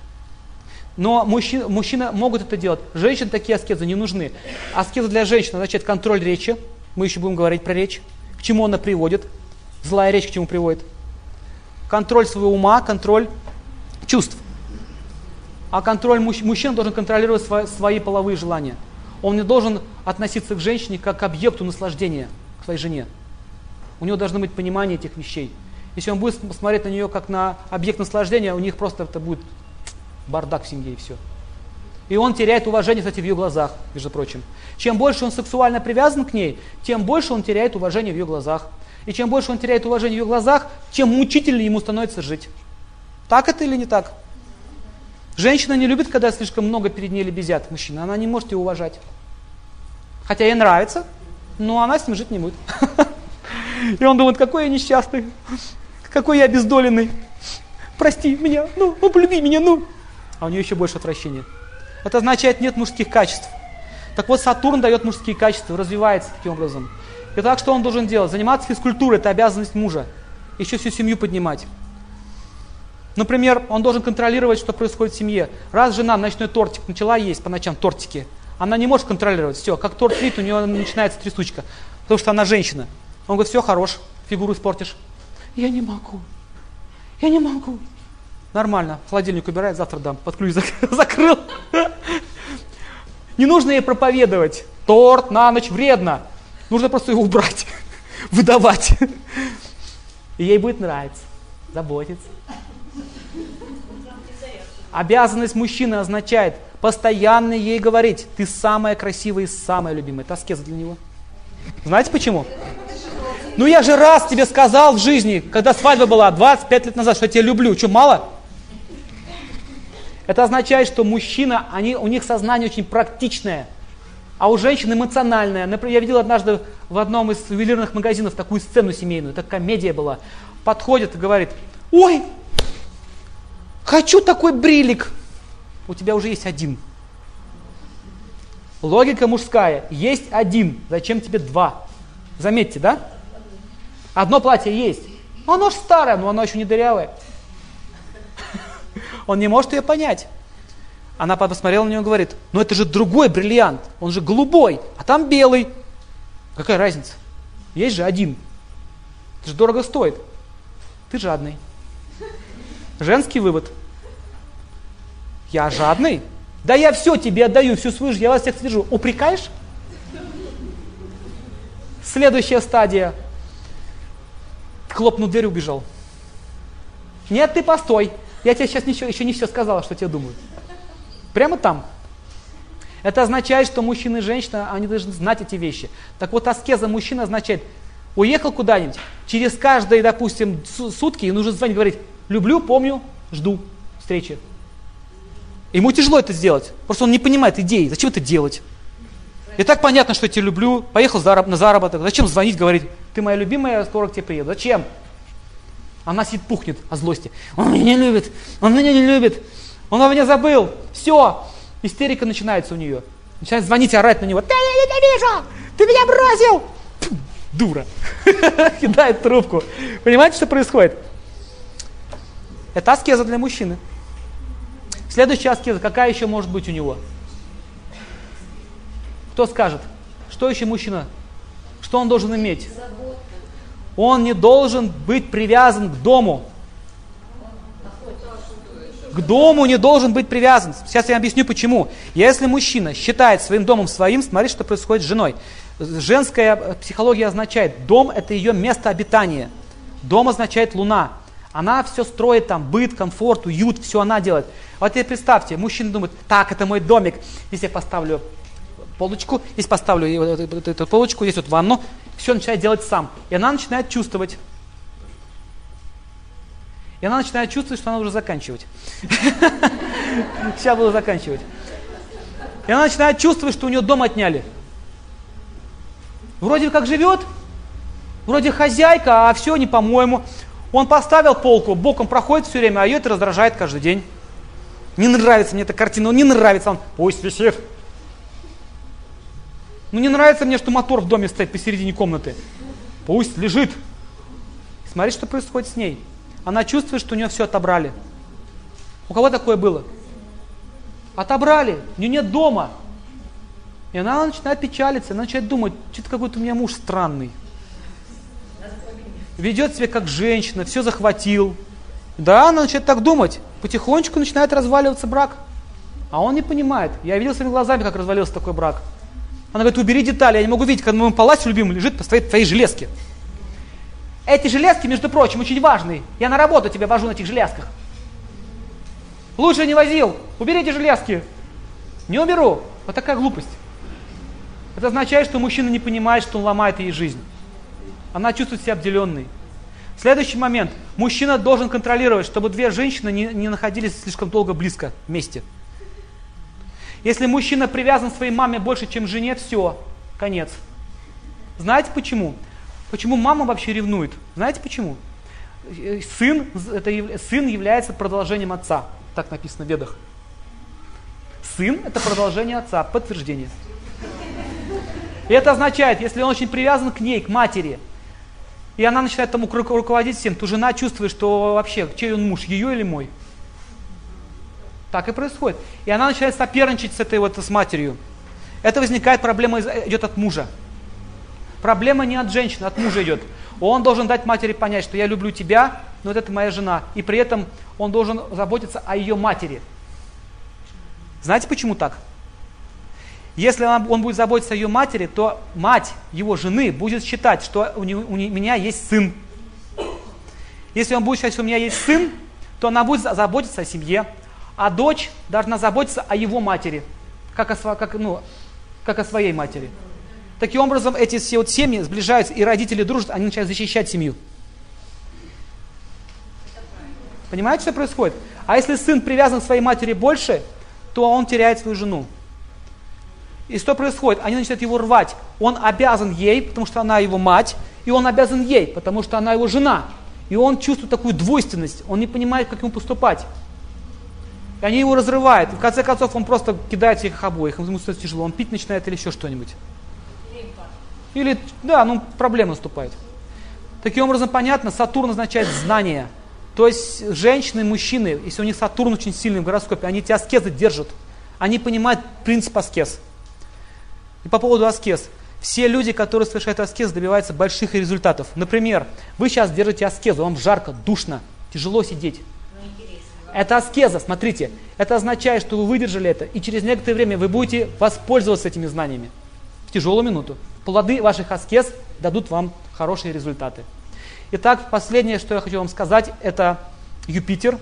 Но мужчины, мужчины могут это делать. Женщин такие аскезы не нужны. Аскеза для женщин означает контроль речи. Мы еще будем говорить про речь. К чему она приводит? Злая речь к чему приводит? Контроль своего ума, контроль чувств. А контроль мужч, мужчина должен контролировать свои, свои половые желания. Он не должен относиться к женщине как к объекту наслаждения, к своей жене. У него должно быть понимание этих вещей. Если он будет смотреть на нее как на объект наслаждения, у них просто это будет бардак в семье и все. И он теряет уважение, кстати, в ее глазах, между прочим. Чем больше он сексуально привязан к ней, тем больше он теряет уважение в ее глазах. И чем больше он теряет уважение в ее глазах, тем мучительнее ему становится жить. Так это или не так? Женщина не любит, когда слишком много перед ней лебезят мужчина. Она не может ее уважать. Хотя ей нравится, но она с ним жить не будет. И он думает, какой я несчастный, какой я обездоленный. Прости меня, ну, ну полюби меня, ну. А у нее еще больше отвращения. Это означает, нет мужских качеств. Так вот, Сатурн дает мужские качества, развивается таким образом. И так что он должен делать? Заниматься физкультурой, это обязанность мужа. Еще всю семью поднимать. Например, он должен контролировать, что происходит в семье. Раз жена ночной тортик начала есть по ночам тортики, она не может контролировать. Все, как торт видит, у нее начинается трясучка. Потому что она женщина. Он говорит, все, хорош, фигуру испортишь. Я не могу. Я не могу. Нормально, холодильник убирает, завтра дам. Под ключ закрыл. Не нужно ей проповедовать. Торт на ночь вредно. Нужно просто его убрать, выдавать. И ей будет нравиться, заботиться. Обязанность мужчины означает постоянно ей говорить, ты самая красивая и самая любимая. Это аскеза для него. Знаете почему? Ну я же раз тебе сказал в жизни, когда свадьба была 25 лет назад, что я тебя люблю. Что, мало? Это означает, что мужчина, они, у них сознание очень практичное, а у женщин эмоциональное. Например, я видел однажды в одном из ювелирных магазинов такую сцену семейную, это комедия была. Подходит и говорит, ой, Хочу такой брилик. У тебя уже есть один. Логика мужская. Есть один. Зачем тебе два? Заметьте, да? Одно платье есть. Оно же старое, но оно еще не дырявое. Он не может ее понять. Она посмотрела на него и говорит, ну это же другой бриллиант, он же голубой, а там белый. Какая разница? Есть же один. Это же дорого стоит. Ты жадный. Женский вывод. Я жадный? Да я все тебе отдаю, всю свою жизнь, я вас всех содержу. Упрекаешь? Следующая стадия. Хлопнул дверь, убежал. Нет, ты постой. Я тебе сейчас ничего, еще не все сказала, что тебе думают. Прямо там. Это означает, что мужчина и женщина, они должны знать эти вещи. Так вот, аскеза мужчина означает, уехал куда-нибудь, через каждые, допустим, сутки нужно звонить, говорить, люблю, помню, жду встречи. Ему тяжело это сделать. Просто он не понимает идеи. Зачем это делать? И так понятно, что я тебя люблю. Поехал на заработок. Зачем звонить, говорить, ты моя любимая, я скоро к тебе приеду. Зачем? Она сидит, пухнет от злости. Он меня не любит, он меня не любит, он о меня забыл. Все, истерика начинается у нее. Начинает звонить орать на него. Ты меня ненавижу, ты меня бросил. Дура. Кидает трубку. Понимаете, что происходит? Это аскеза для мужчины. Следующая аскеза, какая еще может быть у него? Кто скажет? Что еще мужчина? Что он должен иметь? Он не должен быть привязан к дому. К дому не должен быть привязан. Сейчас я объясню почему. Если мужчина считает своим домом своим, смотри, что происходит с женой. Женская психология означает, дом это ее место обитания. Дом означает луна. Она все строит там, быт, комфорт, уют, все она делает. Вот теперь представьте, мужчина думает, так, это мой домик, здесь я поставлю полочку, здесь поставлю вот эту, эту полочку, здесь вот ванну, все начинает делать сам. И она начинает чувствовать. И она начинает чувствовать, что она уже заканчивать. Сейчас буду заканчивать. И она начинает чувствовать, что у нее дом отняли. Вроде как живет, вроде хозяйка, а все не по-моему. Он поставил полку, боком проходит все время, а ее это раздражает каждый день. Не нравится мне эта картина, он не нравится, он пусть висит. Ну не нравится мне, что мотор в доме стоит посередине комнаты. Пусть лежит. Смотри, что происходит с ней. Она чувствует, что у нее все отобрали. У кого такое было? Отобрали, у нее нет дома. И она начинает печалиться, она начинает думать, что-то какой-то у меня муж странный. Ведет себя как женщина, все захватил. Да, она начинает так думать. Потихонечку начинает разваливаться брак. А он не понимает. Я видел своими глазами, как развалился такой брак. Она говорит, убери детали, я не могу видеть, когда мой палац любимый лежит по твоей, твоей железке. Эти железки, между прочим, очень важные. Я на работу тебя вожу на этих железках. Лучше не возил. Уберите железки. Не уберу. Вот такая глупость. Это означает, что мужчина не понимает, что он ломает ей жизнь. Она чувствует себя обделенной. Следующий момент. Мужчина должен контролировать, чтобы две женщины не, не находились слишком долго близко вместе. Если мужчина привязан к своей маме больше, чем жене, все, конец. Знаете почему? Почему мама вообще ревнует? Знаете почему? Сын, это, сын является продолжением отца. Так написано в ведах. Сын – это продолжение отца, подтверждение. И это означает, если он очень привязан к ней, к матери, и она начинает тому руководить всем, то жена чувствует, что вообще, чей он муж, ее или мой. Так и происходит. И она начинает соперничать с этой вот с матерью. Это возникает, проблема идет от мужа. Проблема не от женщины, от мужа идет. Он должен дать матери понять, что я люблю тебя, но вот это моя жена. И при этом он должен заботиться о ее матери. Знаете, почему так? Если он будет заботиться о ее матери, то мать его жены будет считать, что у, него, у меня есть сын. Если он будет считать, что у меня есть сын, то она будет заботиться о семье. А дочь должна заботиться о его матери, как о, как, ну, как о своей матери. Таким образом, эти все вот семьи сближаются, и родители дружат, они начинают защищать семью. Понимаете, что происходит? А если сын привязан к своей матери больше, то он теряет свою жену. И что происходит? Они начинают его рвать. Он обязан ей, потому что она его мать, и он обязан ей, потому что она его жена. И он чувствует такую двойственность, он не понимает, как ему поступать. И они его разрывают. И в конце концов он просто кидает их обоих, ему становится тяжело, он пить начинает или еще что-нибудь. Или, да, ну, проблема наступает. Таким образом, понятно, Сатурн означает знание. То есть женщины и мужчины, если у них Сатурн очень сильный в гороскопе, они эти аскезы держат. Они понимают принцип аскез. И по поводу аскез. Все люди, которые совершают аскез, добиваются больших результатов. Например, вы сейчас держите аскезу, вам жарко, душно, тяжело сидеть. Это аскеза, смотрите. Это означает, что вы выдержали это, и через некоторое время вы будете воспользоваться этими знаниями в тяжелую минуту плоды ваших аскез дадут вам хорошие результаты. Итак, последнее, что я хочу вам сказать, это Юпитер.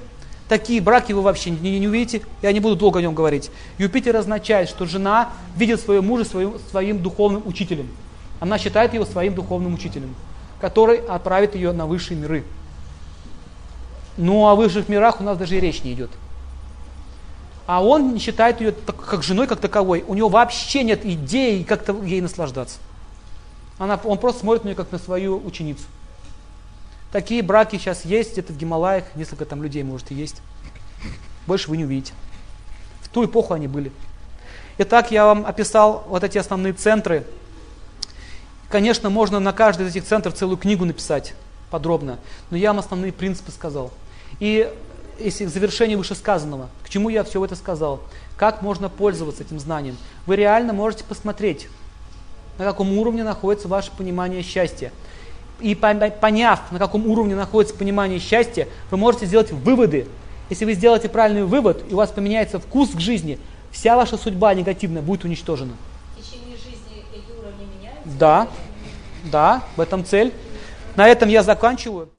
Такие браки вы вообще не, не увидите, я не буду долго о нем говорить. Юпитер означает, что жена видит своего мужа своим, своим духовным учителем. Она считает его своим духовным учителем, который отправит ее на высшие миры. Ну, о высших мирах у нас даже и речь не идет. А он считает ее как женой, как таковой. У него вообще нет идеи, как-то ей наслаждаться. Она, он просто смотрит на нее как на свою ученицу. Такие браки сейчас есть, где-то в Гималаях, несколько там людей может и есть. Больше вы не увидите. В ту эпоху они были. Итак, я вам описал вот эти основные центры. Конечно, можно на каждый из этих центров целую книгу написать подробно, но я вам основные принципы сказал. И если в завершении вышесказанного, к чему я все это сказал, как можно пользоваться этим знанием, вы реально можете посмотреть, на каком уровне находится ваше понимание счастья. И поняв, на каком уровне находится понимание счастья, вы можете сделать выводы. Если вы сделаете правильный вывод, и у вас поменяется вкус к жизни, вся ваша судьба негативная будет уничтожена. В течение жизни эти уровни меняются? Да, да, в этом цель. На этом я заканчиваю.